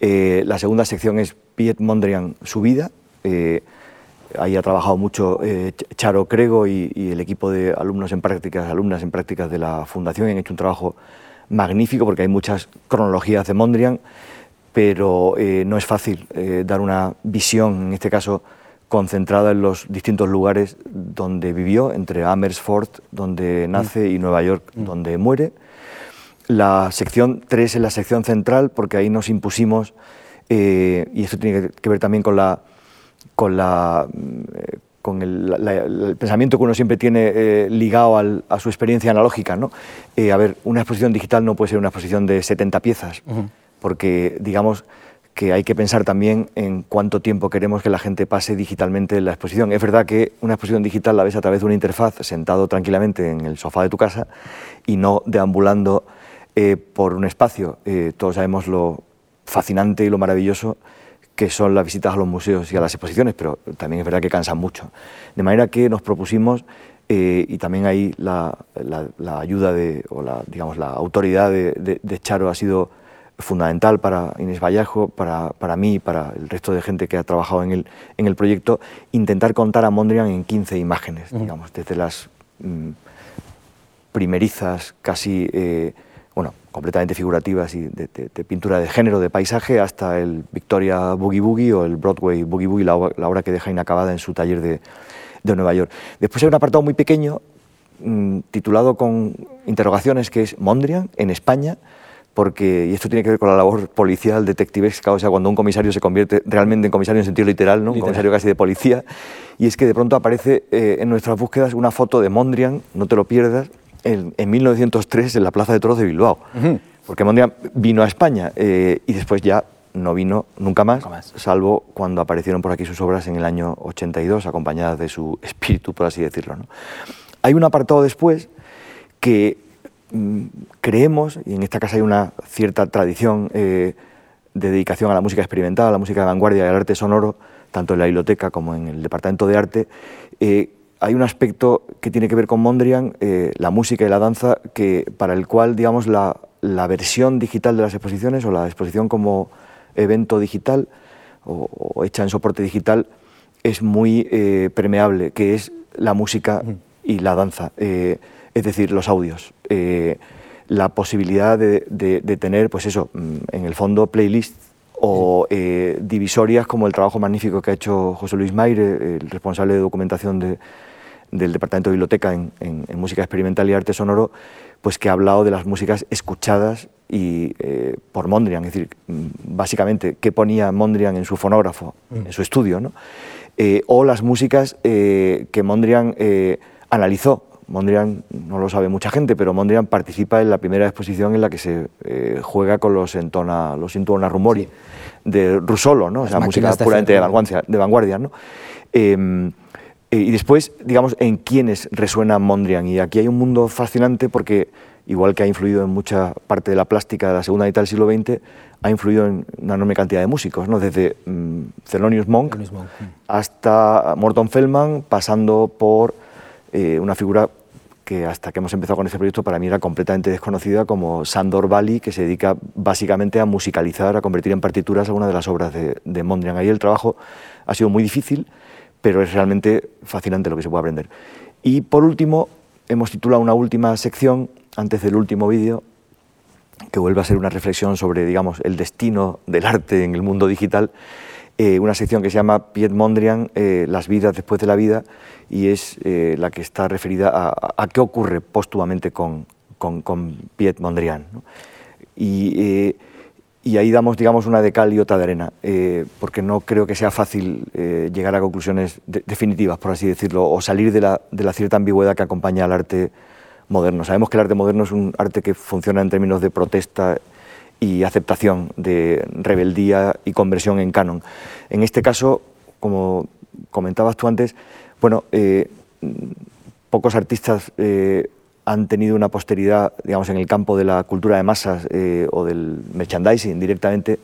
Eh, la segunda sección es Piet Mondrian, su vida. Eh, ahí ha trabajado mucho eh, Charo Crego y, y, el equipo de alumnos en prácticas, alumnas en prácticas de la Fundación, han hecho un trabajo magnífico porque hay muchas cronologías de Mondrian pero eh, no es fácil eh, dar una visión, en este caso concentrada en los distintos lugares donde vivió, entre Amersfoort, donde mm. nace, y Nueva York, mm. donde muere. La sección 3 es la sección central porque ahí nos impusimos, y esto tiene que ver también con la, con la con el, pensamiento que uno siempre tiene ligado a su experiencia analógica. ¿no? a ver, una exposición digital no puede ser una exposición de 70 piezas porque digamos que hay que pensar también en cuánto tiempo queremos que la gente pase digitalmente en la exposición. Es verdad que una exposición digital la ves a través de una interfaz sentado tranquilamente en el sofá de tu casa y no deambulando eh, por un espacio. Eh, todos sabemos lo fascinante y lo maravilloso que son las visitas a los museos y a las exposiciones, pero también es verdad que cansan mucho. De manera que nos propusimos, eh, y también ahí la, ayuda de, o la, digamos, la autoridad de Charo ha sido fundamental para Inés Vallejo, para, para mí y para el resto de gente que ha trabajado en el, en el proyecto, intentar contar a Mondrian en 15 imágenes, digamos, desde las mm, primerizas, casi, eh, completamente figurativas y de, pintura de género, de paisaje, hasta el Victoria Boogie Boogie o el Broadway Boogie Boogie, la, obra que deja inacabada en su taller de, de Nueva York. Después hay un apartado muy pequeño mm, titulado con interrogaciones que es Mondrian en España, porque, y esto tiene que ver con la labor policial, detectivesca, o sea, cuando un comisario se convierte realmente en comisario en sentido literal, ¿no? un comisario casi de policía, y es que de pronto aparece eh, en nuestras búsquedas una foto de Mondrian, no te lo pierdas, en, 1903 en la Plaza de Toros de Bilbao, porque Mondrian vino a España eh, y después ya no vino nunca más, salvo cuando aparecieron por aquí sus obras en el año 82, acompañadas de su espíritu, por así decirlo. ¿no? Hay un apartado después que Mm, creemos, y en esta casa hay una cierta tradición eh, de dedicación a la música experimental, a la música de vanguardia y al arte sonoro, tanto en la biblioteca como en el Departamento de Arte, eh, hay un aspecto que tiene que ver con Mondrian, eh, la música y la danza, que, para el cual digamos, la, versión digital de las exposiciones o la exposición como evento digital o, hecha en soporte digital es muy permeable, que es la música y la danza es decir, los audios. Eh, la posibilidad de, tener, pues eso, mm, en el fondo, playlists o eh, divisorias como el trabajo magnífico que ha hecho José Luis Maire, el responsable de documentación del Departamento de Biblioteca en, Música Experimental y Arte Sonoro, pues que ha hablado de las músicas escuchadas y eh, por Mondrian, es decir, mm, básicamente qué ponía Mondrian en su fonógrafo, mm. en su estudio, ¿no? o las músicas que Mondrian analizó Mondrian no lo sabe mucha gente, pero Mondrian participa en la primera exposición en la que se eh, juega con los entona, los intona rumori de Russolo, ¿no? o sea, música puramente de vanguardia. De vanguardia ¿no? Eh, y después, digamos, en quiénes resuena Mondrian. Y aquí hay un mundo fascinante porque, igual que ha influido en mucha parte de la plástica de la segunda mitad del siglo XX, ha influido en una enorme cantidad de músicos, ¿no? desde um, Thelonious Monk, hasta Morton Feldman, pasando por eh, una figura que hasta que hemos empezado con este proyecto para mí era completamente desconocida, como Sandor Bali, que se dedica básicamente a musicalizar, a convertir en partituras algunas de las obras de, Mondrian. Ahí el trabajo ha sido muy difícil, pero es realmente fascinante lo que se puede aprender. Y por último, hemos titulado una última sección, antes del último vídeo, que vuelve a ser una reflexión sobre digamos, el destino del arte en el mundo digital, eh, una sección que se llama Piet Mondrian, eh, Las vidas después de la vida, y es eh, la que está referida a, qué ocurre póstumamente con, con, Piet Mondrian. Y, ahí damos digamos, una de cal y otra de arena, porque no creo que sea fácil llegar a conclusiones definitivas, por así decirlo, o salir de la, de la cierta ambigüedad que acompaña al arte moderno. Sabemos que el arte moderno es un arte que funciona en términos de protesta y aceptación de rebeldía y conversión en canon. En este caso, como comentabas tú antes, bueno, eh, pocos artistas eh, han tenido una posteridad, digamos, en el campo de la cultura de masas eh, o del merchandising directamente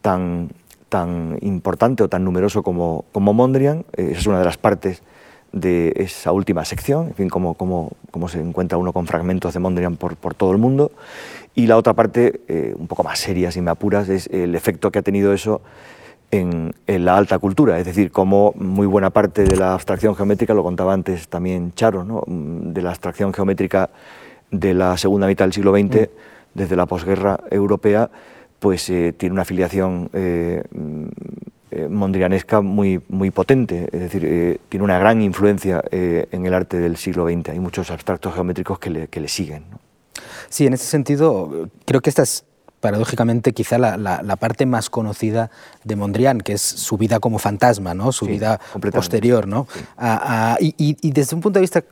tan, tan importante o tan numeroso como, como Mondrian. Eh, esa es una de las partes de esa última sección, en fin, cómo, cómo, cómo se encuentra uno con fragmentos de Mondrian por, por todo el mundo. Y la otra parte, eh, un poco más seria, si me apuras, es el efecto que ha tenido eso en, en, la alta cultura, es decir, cómo muy buena parte de la abstracción geométrica, lo contaba antes también Charo, ¿no? de la abstracción geométrica de la segunda mitad del siglo XX, mm. desde la posguerra europea, pues eh, tiene una afiliación eh, eh, mondrianesca muy, muy potente, es decir, eh, tiene una gran influencia eh, en el arte del siglo XX. Hay muchos abstractos geométricos que le, que le siguen. ¿no? Sí, en ese sentido, creo que esta es paradójicamente quizá la, la, la, parte más conocida de Mondrian, que es su vida como fantasma, ¿no? su sí, vida posterior. ¿no? Sí. Y, y, desde un punto de vista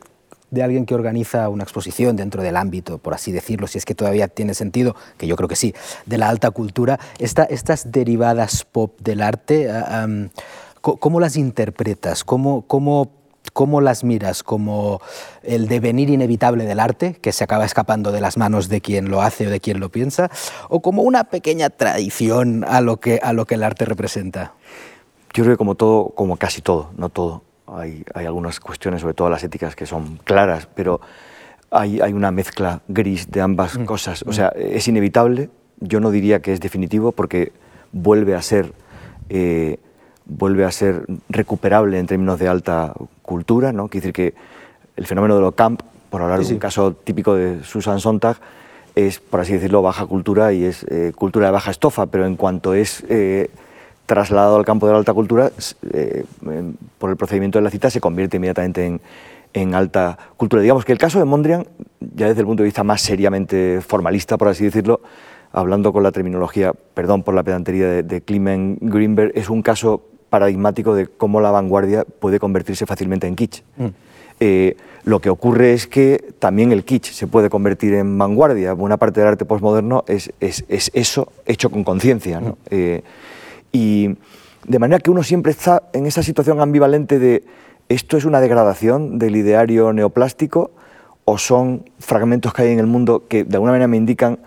de alguien que organiza una exposición dentro del ámbito, por así decirlo, si es que todavía tiene sentido, que yo creo que sí, de la alta cultura, esta, estas derivadas pop del arte, um, ¿cómo las interpretas? ¿Cómo, cómo, ¿Cómo las miras? ¿Como el devenir inevitable del arte, que se acaba escapando de las manos de quien lo hace o de quien lo piensa? ¿O como una pequeña tradición a lo que, a lo que el arte representa? Yo creo que como todo, como casi todo, no todo, hay, hay, algunas cuestiones, sobre todo las éticas, que son claras, pero hay, hay una mezcla gris de ambas mm. cosas. O sea, es inevitable, yo no diría que es definitivo, porque vuelve a ser, eh, vuelve a ser recuperable en términos de alta cultura, ¿no? Quiere decir que el fenómeno de lo camp, por hablar sí, de un sí. caso típico de Susan Sontag, es, por así decirlo, baja cultura y es eh, cultura de baja estofa, pero en cuanto es eh, trasladado al campo de la alta cultura, eh, por el procedimiento de la cita, se convierte inmediatamente en, en, alta cultura. Digamos que el caso de Mondrian, ya desde el punto de vista más seriamente formalista, por así decirlo, hablando con la terminología, perdón por la pedantería de, de Clement Greenberg, es un caso paradigmático de cómo la vanguardia puede convertirse fácilmente en kitsch. Mm. Eh, lo que ocurre es que también el kitsch se puede convertir en vanguardia. Buena parte del arte postmoderno es, es, es eso hecho con conciencia. ¿no? Mm. Eh, y de manera que uno siempre está en esa situación ambivalente de esto es una degradación del ideario neoplástico o son fragmentos que hay en el mundo que de alguna manera me indican,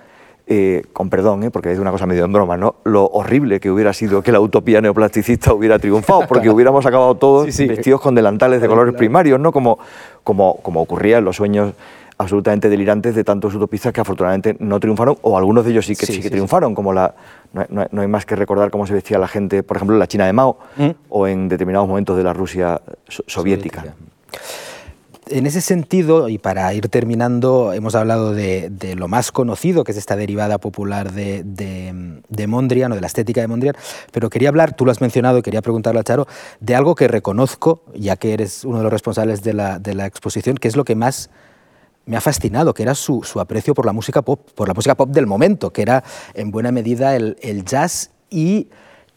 eh, con perdón, eh, porque es una cosa medio en broma, ¿no? lo horrible que hubiera sido que la utopía neoplasticista hubiera triunfado, porque hubiéramos acabado todos sí, sí. vestidos con delantales de colores primarios, ¿no? como, como, como ocurría en los sueños absolutamente delirantes de tantos utopistas que afortunadamente no triunfaron, o algunos de ellos sí que, sí, sí que triunfaron, como la, no, hay más que recordar cómo se vestía la gente, por ejemplo, en la China de Mao ¿Mm? o en determinados momentos de la Rusia so soviética. soviética. En ese sentido, y para ir terminando, hemos hablado de, de, lo más conocido, que es esta derivada popular de, de, de, Mondrian o de la estética de Mondrian, pero quería hablar, tú lo has mencionado quería preguntarle a Charo, de algo que reconozco, ya que eres uno de los responsables de la, de la exposición, que es lo que más me ha fascinado, que era su, su, aprecio por la música pop, por la música pop del momento, que era en buena medida el, el jazz y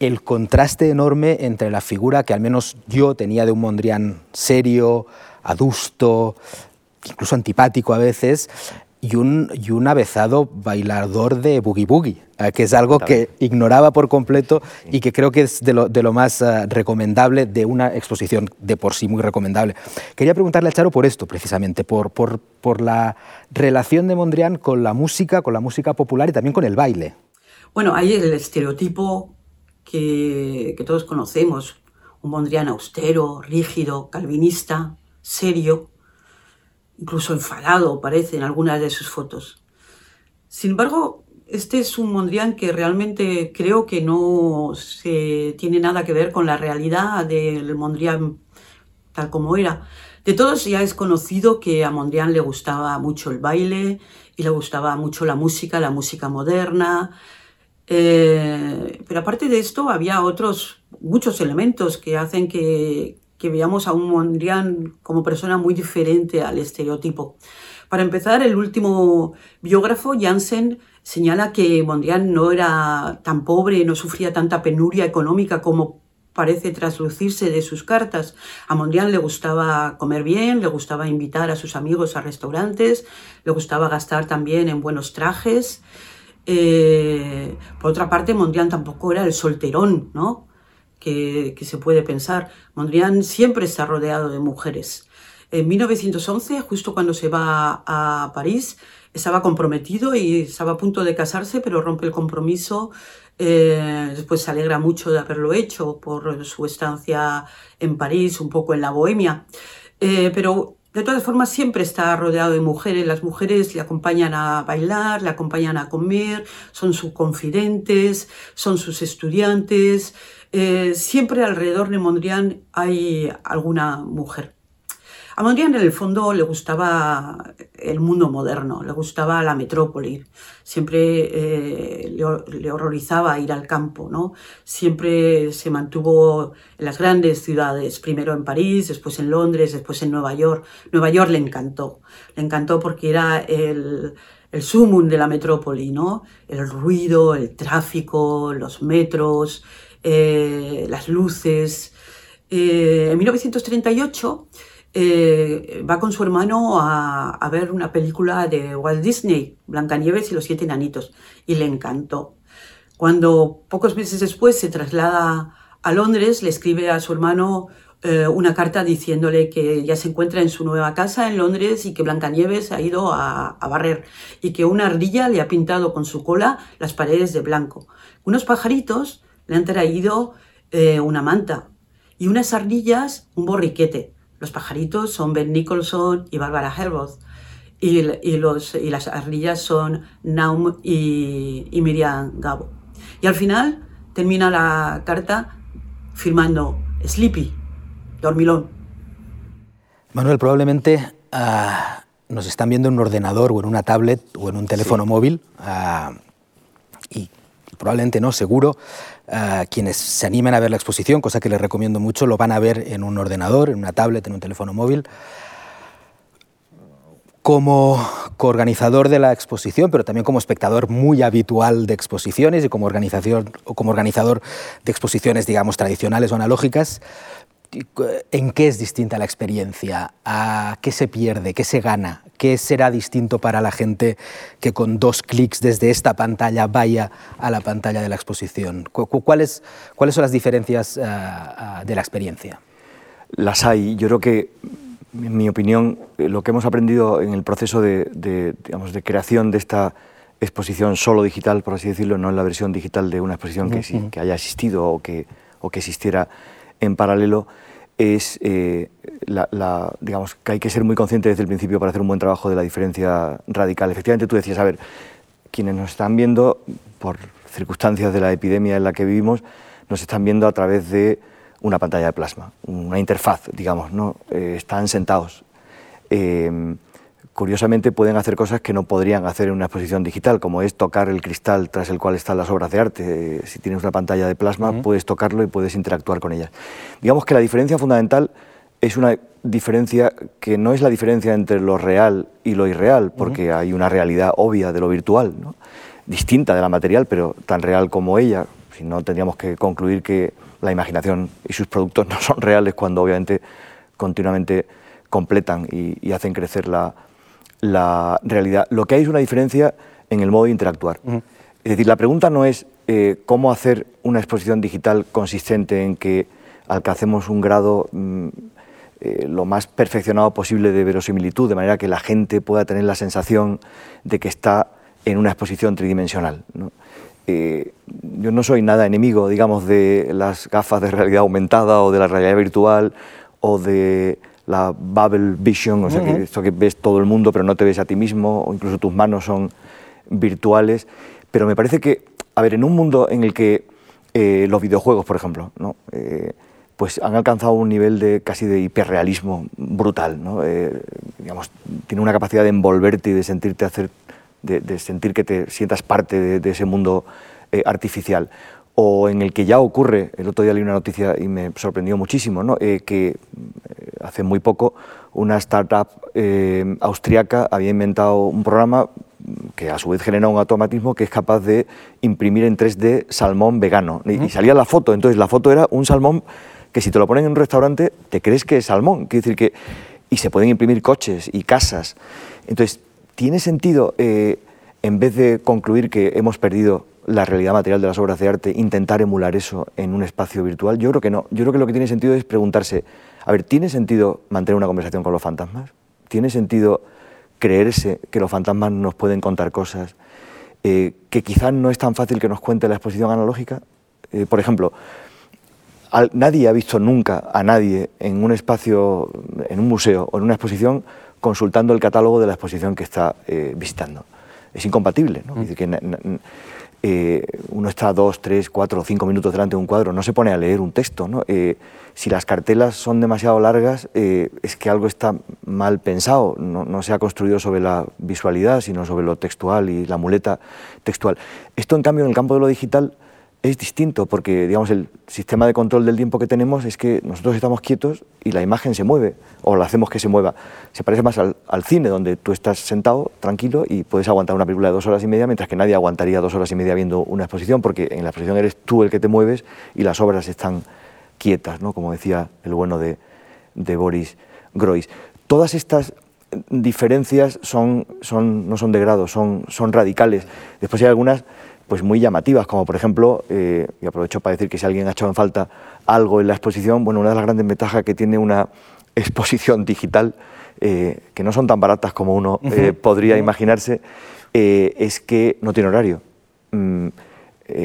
el contraste enorme entre la figura que al menos yo tenía de un Mondrian serio, adusto, incluso antipático a veces, y un, y un avezado bailador de boogie boogie, eh, que es algo que ignoraba por completo y que creo que es de lo, de lo más uh, recomendable de una exposición de por sí muy recomendable. Quería preguntarle a Charo por esto, precisamente, por, por, por la relación de Mondrian con la música, con la música popular y también con el baile. Bueno, hay el estereotipo que, que todos conocemos, un Mondrian austero, rígido, calvinista, serio, incluso enfadado parece en algunas de sus fotos. Sin embargo, este es un Mondrian que realmente creo que no se tiene nada que ver con la realidad del Mondrian tal como era. De todos ya es conocido que a Mondrian le gustaba mucho el baile y le gustaba mucho la música, la música moderna. Eh, pero aparte de esto había otros muchos elementos que hacen que, que veamos a un Mondrian como persona muy diferente al estereotipo. Para empezar, el último biógrafo, Janssen, señala que Mondrian no era tan pobre, no sufría tanta penuria económica como parece traslucirse de sus cartas. A Mondrian le gustaba comer bien, le gustaba invitar a sus amigos a restaurantes, le gustaba gastar también en buenos trajes. Eh, por otra parte, Mondrian tampoco era el solterón, ¿no? Que, se puede pensar. Mondrian siempre está rodeado de mujeres. En 1911, justo cuando se va a París, estaba comprometido y estaba a punto de casarse, pero rompe el compromiso. Eh, después se alegra mucho de haberlo hecho por su estancia en París, un poco en la bohemia. Eh, pero de todas formas siempre está rodeado de mujeres. Las mujeres le acompañan a bailar, le acompañan a comer, son sus confidentes, son sus estudiantes. Eh, siempre alrededor de Mondrian hay alguna mujer. A Mondrian en el fondo le gustaba el mundo moderno, le gustaba la metrópoli, siempre eh, le, horrorizaba ir al campo, ¿no? Siempre se mantuvo en las grandes ciudades, primero en París, después en Londres, después en Nueva York. Nueva York le encantó, le encantó porque era el, el sumum de la metrópoli, ¿no? El ruido, el tráfico, los metros, eh, las luces. Eh, en 1938 eh, va con su hermano a, ver una película de Walt Disney, Blancanieves y los siete enanitos, y le encantó. Cuando pocos meses después se traslada a Londres, le escribe a su hermano eh, una carta diciéndole que ya se encuentra en su nueva casa en Londres y que Blancanieves ha ido a, barrer y que una ardilla le ha pintado con su cola las paredes de blanco. Unos pajaritos le han traído eh, una manta y unas ardillas un borriquete. Los pajaritos son Ben Nicholson y Barbara Herboth. Y, los, y las ardillas son Naum y, Miriam Gabo. Y al final termina la carta firmando Sleepy, dormilón. Manuel, probablemente ah, nos están viendo en un ordenador o en una tablet o en un teléfono móvil ah, y probablemente no, seguro, quienes se animen a ver la exposición, cosa que les recomiendo mucho, lo van a ver en un ordenador, en una tablet, en un teléfono móvil. Como coorganizador de la exposición, pero también como espectador muy habitual de exposiciones y como, organización, o como organizador de exposiciones, digamos, tradicionales o analógicas, ¿En qué es distinta la experiencia? ¿A ¿Qué se pierde? ¿Qué se gana? ¿Qué será distinto para la gente que con dos clics desde esta pantalla vaya a la pantalla de la exposición? ¿Cuáles, cuáles son las diferencias ah, de la experiencia? Las hay. Yo creo que, en mi opinión, lo que hemos aprendido en el proceso de, digamos, de creación de esta exposición solo digital, por así decirlo, no en la versión digital de una exposición que, que haya existido o que, o que existiera en paralelo es eh, la, digamos, que hay que ser muy consciente desde el principio para hacer un buen trabajo de la diferencia radical. Efectivamente, tú decías, a ver, quienes nos están viendo, por circunstancias de la epidemia en la que vivimos, nos están viendo a través de una pantalla de plasma, una interfaz, digamos, ¿no? Eh, están sentados. Eh, curiosamente pueden hacer cosas que no podrían hacer en una exposición digital, como es tocar el cristal tras el cual están las obras de arte. Si tienes una pantalla de plasma, puedes tocarlo y puedes interactuar con ellas. Digamos que la diferencia fundamental es una diferencia que no es la diferencia entre lo real y lo irreal, porque hay una realidad obvia de lo virtual, distinta de la material, pero tan real como ella. Si no, tendríamos que concluir que la imaginación y sus productos no son reales cuando obviamente continuamente completan y hacen crecer la, la realidad. Lo que hay es una diferencia en el modo de interactuar. Es decir, la pregunta no es eh, cómo hacer una exposición digital consistente en que alcancemos un grado mm, eh, lo más perfeccionado posible de verosimilitud, de manera que la gente pueda tener la sensación de que está en una exposición tridimensional. Eh, yo no soy nada enemigo, digamos, de las gafas de realidad aumentada o de la realidad virtual o de la bubble vision, o sea, que esto que ves todo el mundo pero no te ves a ti mismo, o incluso tus manos son virtuales. Pero me parece que, a ver, en un mundo en el que eh, los videojuegos, por ejemplo, ¿no? Eh, pues han alcanzado un nivel de casi de hiperrealismo brutal, ¿no? Eh, digamos, tiene una capacidad de envolverte y de sentirte hacer, de, sentir que te sientas parte de, de ese mundo artificial o en el que ya ocurre, el otro día leí una noticia y me sorprendió muchísimo, ¿no? Eh, que eh, hace muy poco una startup eh, austriaca había inventado un programa que a su vez genera un automatismo que es capaz de imprimir en 3D salmón vegano. Y, salía la foto, entonces la foto era un salmón que si te lo ponen en un restaurante te crees que es salmón. Quiere decir que, y se pueden imprimir coches y casas. Entonces, ¿tiene sentido, en vez de concluir que hemos perdido la realidad material de las obras de arte, intentar emular eso en un espacio virtual? Yo creo que no. Yo creo que lo que tiene sentido es preguntarse, a ver, ¿tiene sentido mantener una conversación con los fantasmas? ¿Tiene sentido creerse que los fantasmas nos pueden contar cosas, eh, que quizás no es tan fácil que nos cuente la exposición analógica. Eh, por ejemplo, nadie ha visto nunca a nadie en un espacio, en un museo o en una exposición consultando el catálogo de la exposición que está eh, visitando. Es incompatible. ¿no? Mm. que eh, uno está dos, tres, cuatro o cinco minutos delante de un cuadro, no se pone a leer un texto. ¿no? Eh, si las cartelas son demasiado largas, es que algo está mal pensado, no, no, se ha construido sobre la visualidad, sino sobre lo textual y la muleta textual. Esto, en cambio, en el campo de lo digital, es distinto porque digamos el sistema de control del tiempo que tenemos es que nosotros estamos quietos y la imagen se mueve o la hacemos que se mueva. Se parece más al, cine donde tú estás sentado tranquilo y puedes aguantar una película de dos horas y media mientras que nadie aguantaría dos horas y media viendo una exposición porque en la exposición eres tú el que te mueves y las obras están quietas, ¿no? como decía el bueno de, de Boris Groys. Todas estas diferencias son, son, no son de grado, son, son radicales. Después hay algunas pues muy llamativas, como por ejemplo, eh, y aprovecho para decir que si alguien ha echado en falta algo en la exposición, bueno, una de las grandes ventajas que tiene una exposición digital, eh, que no son tan baratas como uno eh, podría imaginarse, es que no tiene horario. Mm,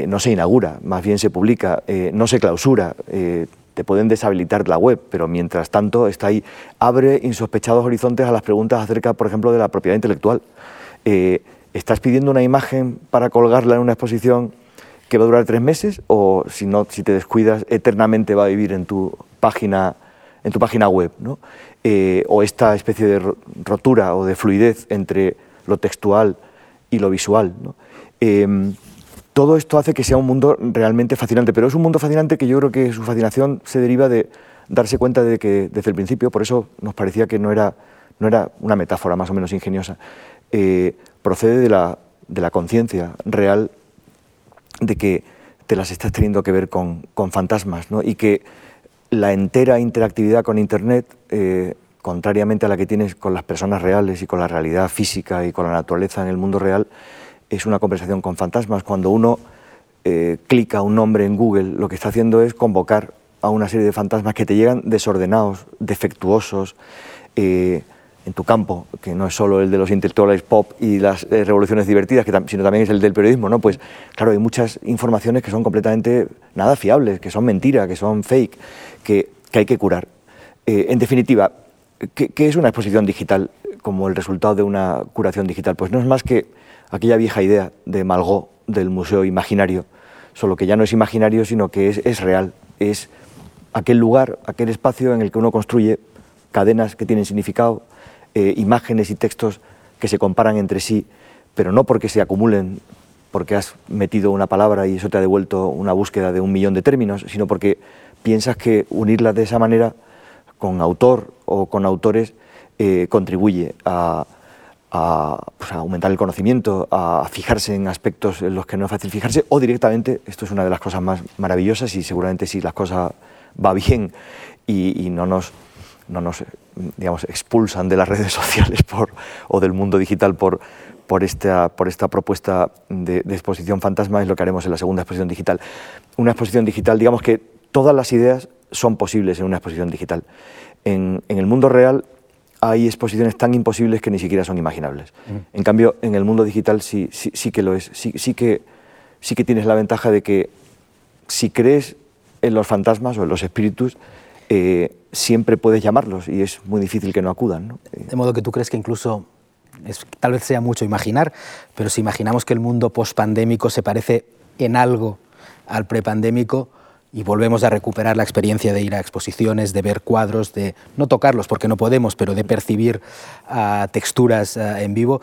no se inaugura, más bien se publica, no se clausura, te pueden deshabilitar la web, pero mientras tanto está ahí, abre insospechados horizontes a las preguntas acerca, por ejemplo, de la propiedad intelectual ¿Estás pidiendo una imagen para colgarla en una exposición que va a durar tres meses o si no, si te descuidas, eternamente va a vivir en tu página, en tu página web? ¿no? Eh, o esta especie de rotura o de fluidez entre lo textual y lo visual. Em, todo esto hace que sea un mundo realmente fascinante, pero es un mundo fascinante que yo creo que su fascinación se deriva de darse cuenta de que desde el principio, por eso nos parecía que no era, no era una metáfora más o menos ingeniosa, eh, procede de la, de la conciencia real de que te las estás teniendo que ver con, con fantasmas ¿no? y que la entera interactividad con Internet, eh, contrariamente a la que tienes con las personas reales y con la realidad física y con la naturaleza en el mundo real, es una conversación con fantasmas. Cuando uno eh, clica un nombre en Google, lo que está haciendo es convocar a una serie de fantasmas que te llegan desordenados, defectuosos, eh, en tu campo, que no es solo el de los intelectuales pop y las eh, revoluciones divertidas, que sino también es el del periodismo, ¿no? Pues claro, hay muchas informaciones que son completamente nada fiables, que son mentiras, que son fake, que, hay que curar. Eh, en definitiva, ¿qué, es una exposición digital como el resultado de una curación digital? Pues no es más que aquella vieja idea de Malgó del museo imaginario, solo que ya no es imaginario, sino que es, es real, es aquel lugar, aquel espacio en el que uno construye cadenas que tienen significado, eh, imágenes y textos que se comparan entre sí, pero no porque se acumulen, porque has metido una palabra y eso te ha devuelto una búsqueda de un millón de términos, sino porque piensas que unirlas de esa manera con autor o con autores eh, contribuye a, pues, a, aumentar el conocimiento, a fijarse en aspectos en los que no es fácil fijarse, o directamente, esto es una de las cosas más maravillosas y seguramente si las cosas va bien y no nos digamos, expulsan de las redes sociales por, o del mundo digital por, por, esta, por esta propuesta de, exposición fantasma, es lo que haremos en la segunda exposición digital. Una exposición digital, digamos que todas las ideas son posibles en una exposición digital. En, en el mundo real hay exposiciones tan imposibles que ni siquiera son imaginables. En cambio, en el mundo digital sí, sí, sí que lo es. Sí, sí, que, sí que tienes la ventaja de que si crees en los fantasmas o en los espíritus, eh, siempre puedes llamarlos y es muy difícil que no acudan. De modo que tú crees que incluso, tal vez sea mucho imaginar, pero si imaginamos que el mundo pospandémico se parece en algo al prepandémico y volvemos a recuperar la experiencia de ir a exposiciones, de ver cuadros, de no tocarlos porque no podemos, pero de percibir ah, texturas ah, en vivo,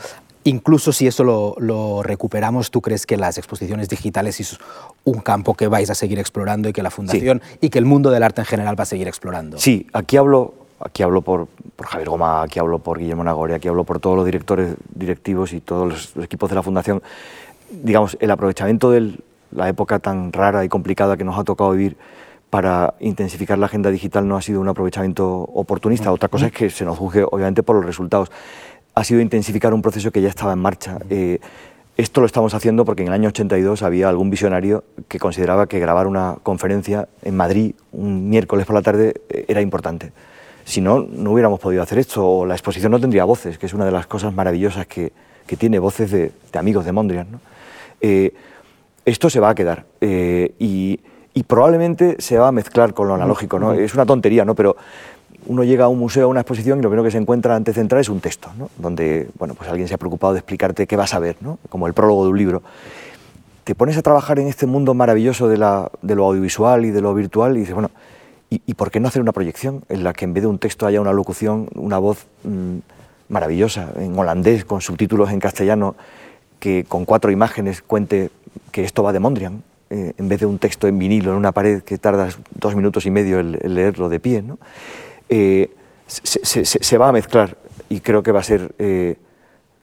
Incluso si eso lo, recuperamos, ¿tú crees que las exposiciones digitales es un campo que vais a seguir explorando y que la Fundación y que el mundo del arte en general va a seguir explorando? Sí, aquí hablo, aquí hablo por, Javier Goma, aquí hablo por Guillermo Nagore, aquí hablo por todos los directores directivos y todos los, equipos de la Fundación. Digamos, el aprovechamiento de la época tan rara y complicada que nos ha tocado vivir para intensificar la agenda digital no ha sido un aprovechamiento oportunista. Otra cosa es que se nos juzgue, obviamente, por los resultados ha sido intensificar un proceso que ya estaba en marcha. Eh, esto lo estamos haciendo porque en el año 82 había algún visionario que consideraba que grabar una conferencia en Madrid un miércoles por la tarde eh, era importante. Si no, no hubiéramos podido hacer esto, o la exposición no tendría voces, que es una de las cosas maravillosas que, que tiene voces de, amigos de Mondrian. Eh, esto se va a quedar eh, y, y, probablemente se va a mezclar con lo analógico. ¿no? Es una tontería, ¿no? pero uno llega a un museo, a una exposición y lo primero que se encuentra antes de entrar es un texto, ¿no? donde bueno, pues alguien se ha preocupado de explicarte qué vas a ver, ¿no? como el prólogo de un libro. Te pones a trabajar en este mundo maravilloso de, la, de lo audiovisual y de lo virtual y dices, bueno, ¿y, por qué no hacer una proyección en la que en vez de un texto haya una locución, una voz mm, maravillosa, en holandés, con subtítulos en castellano, que con cuatro imágenes cuente que esto va de Mondrian, eh, en vez de un texto en vinilo en una pared que tardas dos minutos y medio en, leerlo de pie, ¿no? Eh, se, va a mezclar y creo que va a ser eh,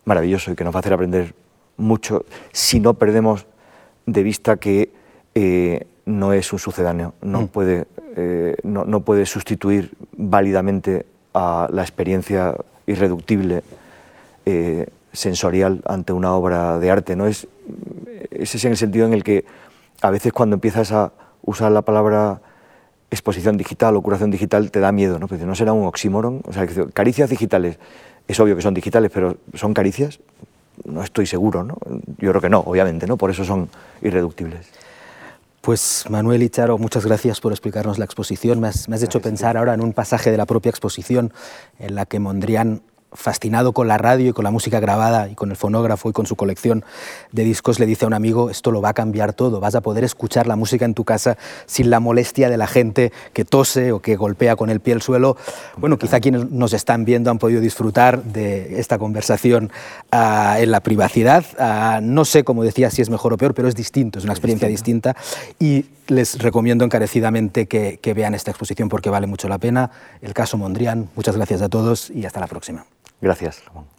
maravilloso y que nos va a hacer aprender mucho si no perdemos de vista que no es un sucedáneo, no, mm. puede, no, no puede sustituir válidamente a la experiencia irreductible eh, sensorial ante una obra de arte. ¿no? Es, ese es en el sentido en el que a veces cuando empiezas a usar la palabra exposición digital o curación digital te da miedo, ¿no? Porque no será un oxímoron, o sea, caricias digitales, es obvio que son digitales, pero ¿son caricias? No estoy seguro, ¿no? Yo creo que no, obviamente, ¿no? Por eso son irreductibles. Pues Manuel y Charo, muchas gracias por explicarnos la exposición. Me has, hecho pensar ahora en un pasaje de la propia exposición en la que Mondrian fascinado con la radio y con la música grabada y con el fonógrafo y con su colección de discos, le dice a un amigo, esto lo va a cambiar todo, vas a poder escuchar la música en tu casa sin la molestia de la gente que tose o que golpea con el pie el suelo. Bueno, quizá quienes nos están viendo han podido disfrutar de esta conversación ah, en la privacidad. Ah, no sé, como decía, si es mejor o peor, pero es distinto, es una experiencia distinta y les recomiendo encarecidamente que, que vean esta exposición porque vale mucho la pena. El caso Mondrian, muchas gracias a todos y hasta la próxima. Gracias, Ramón.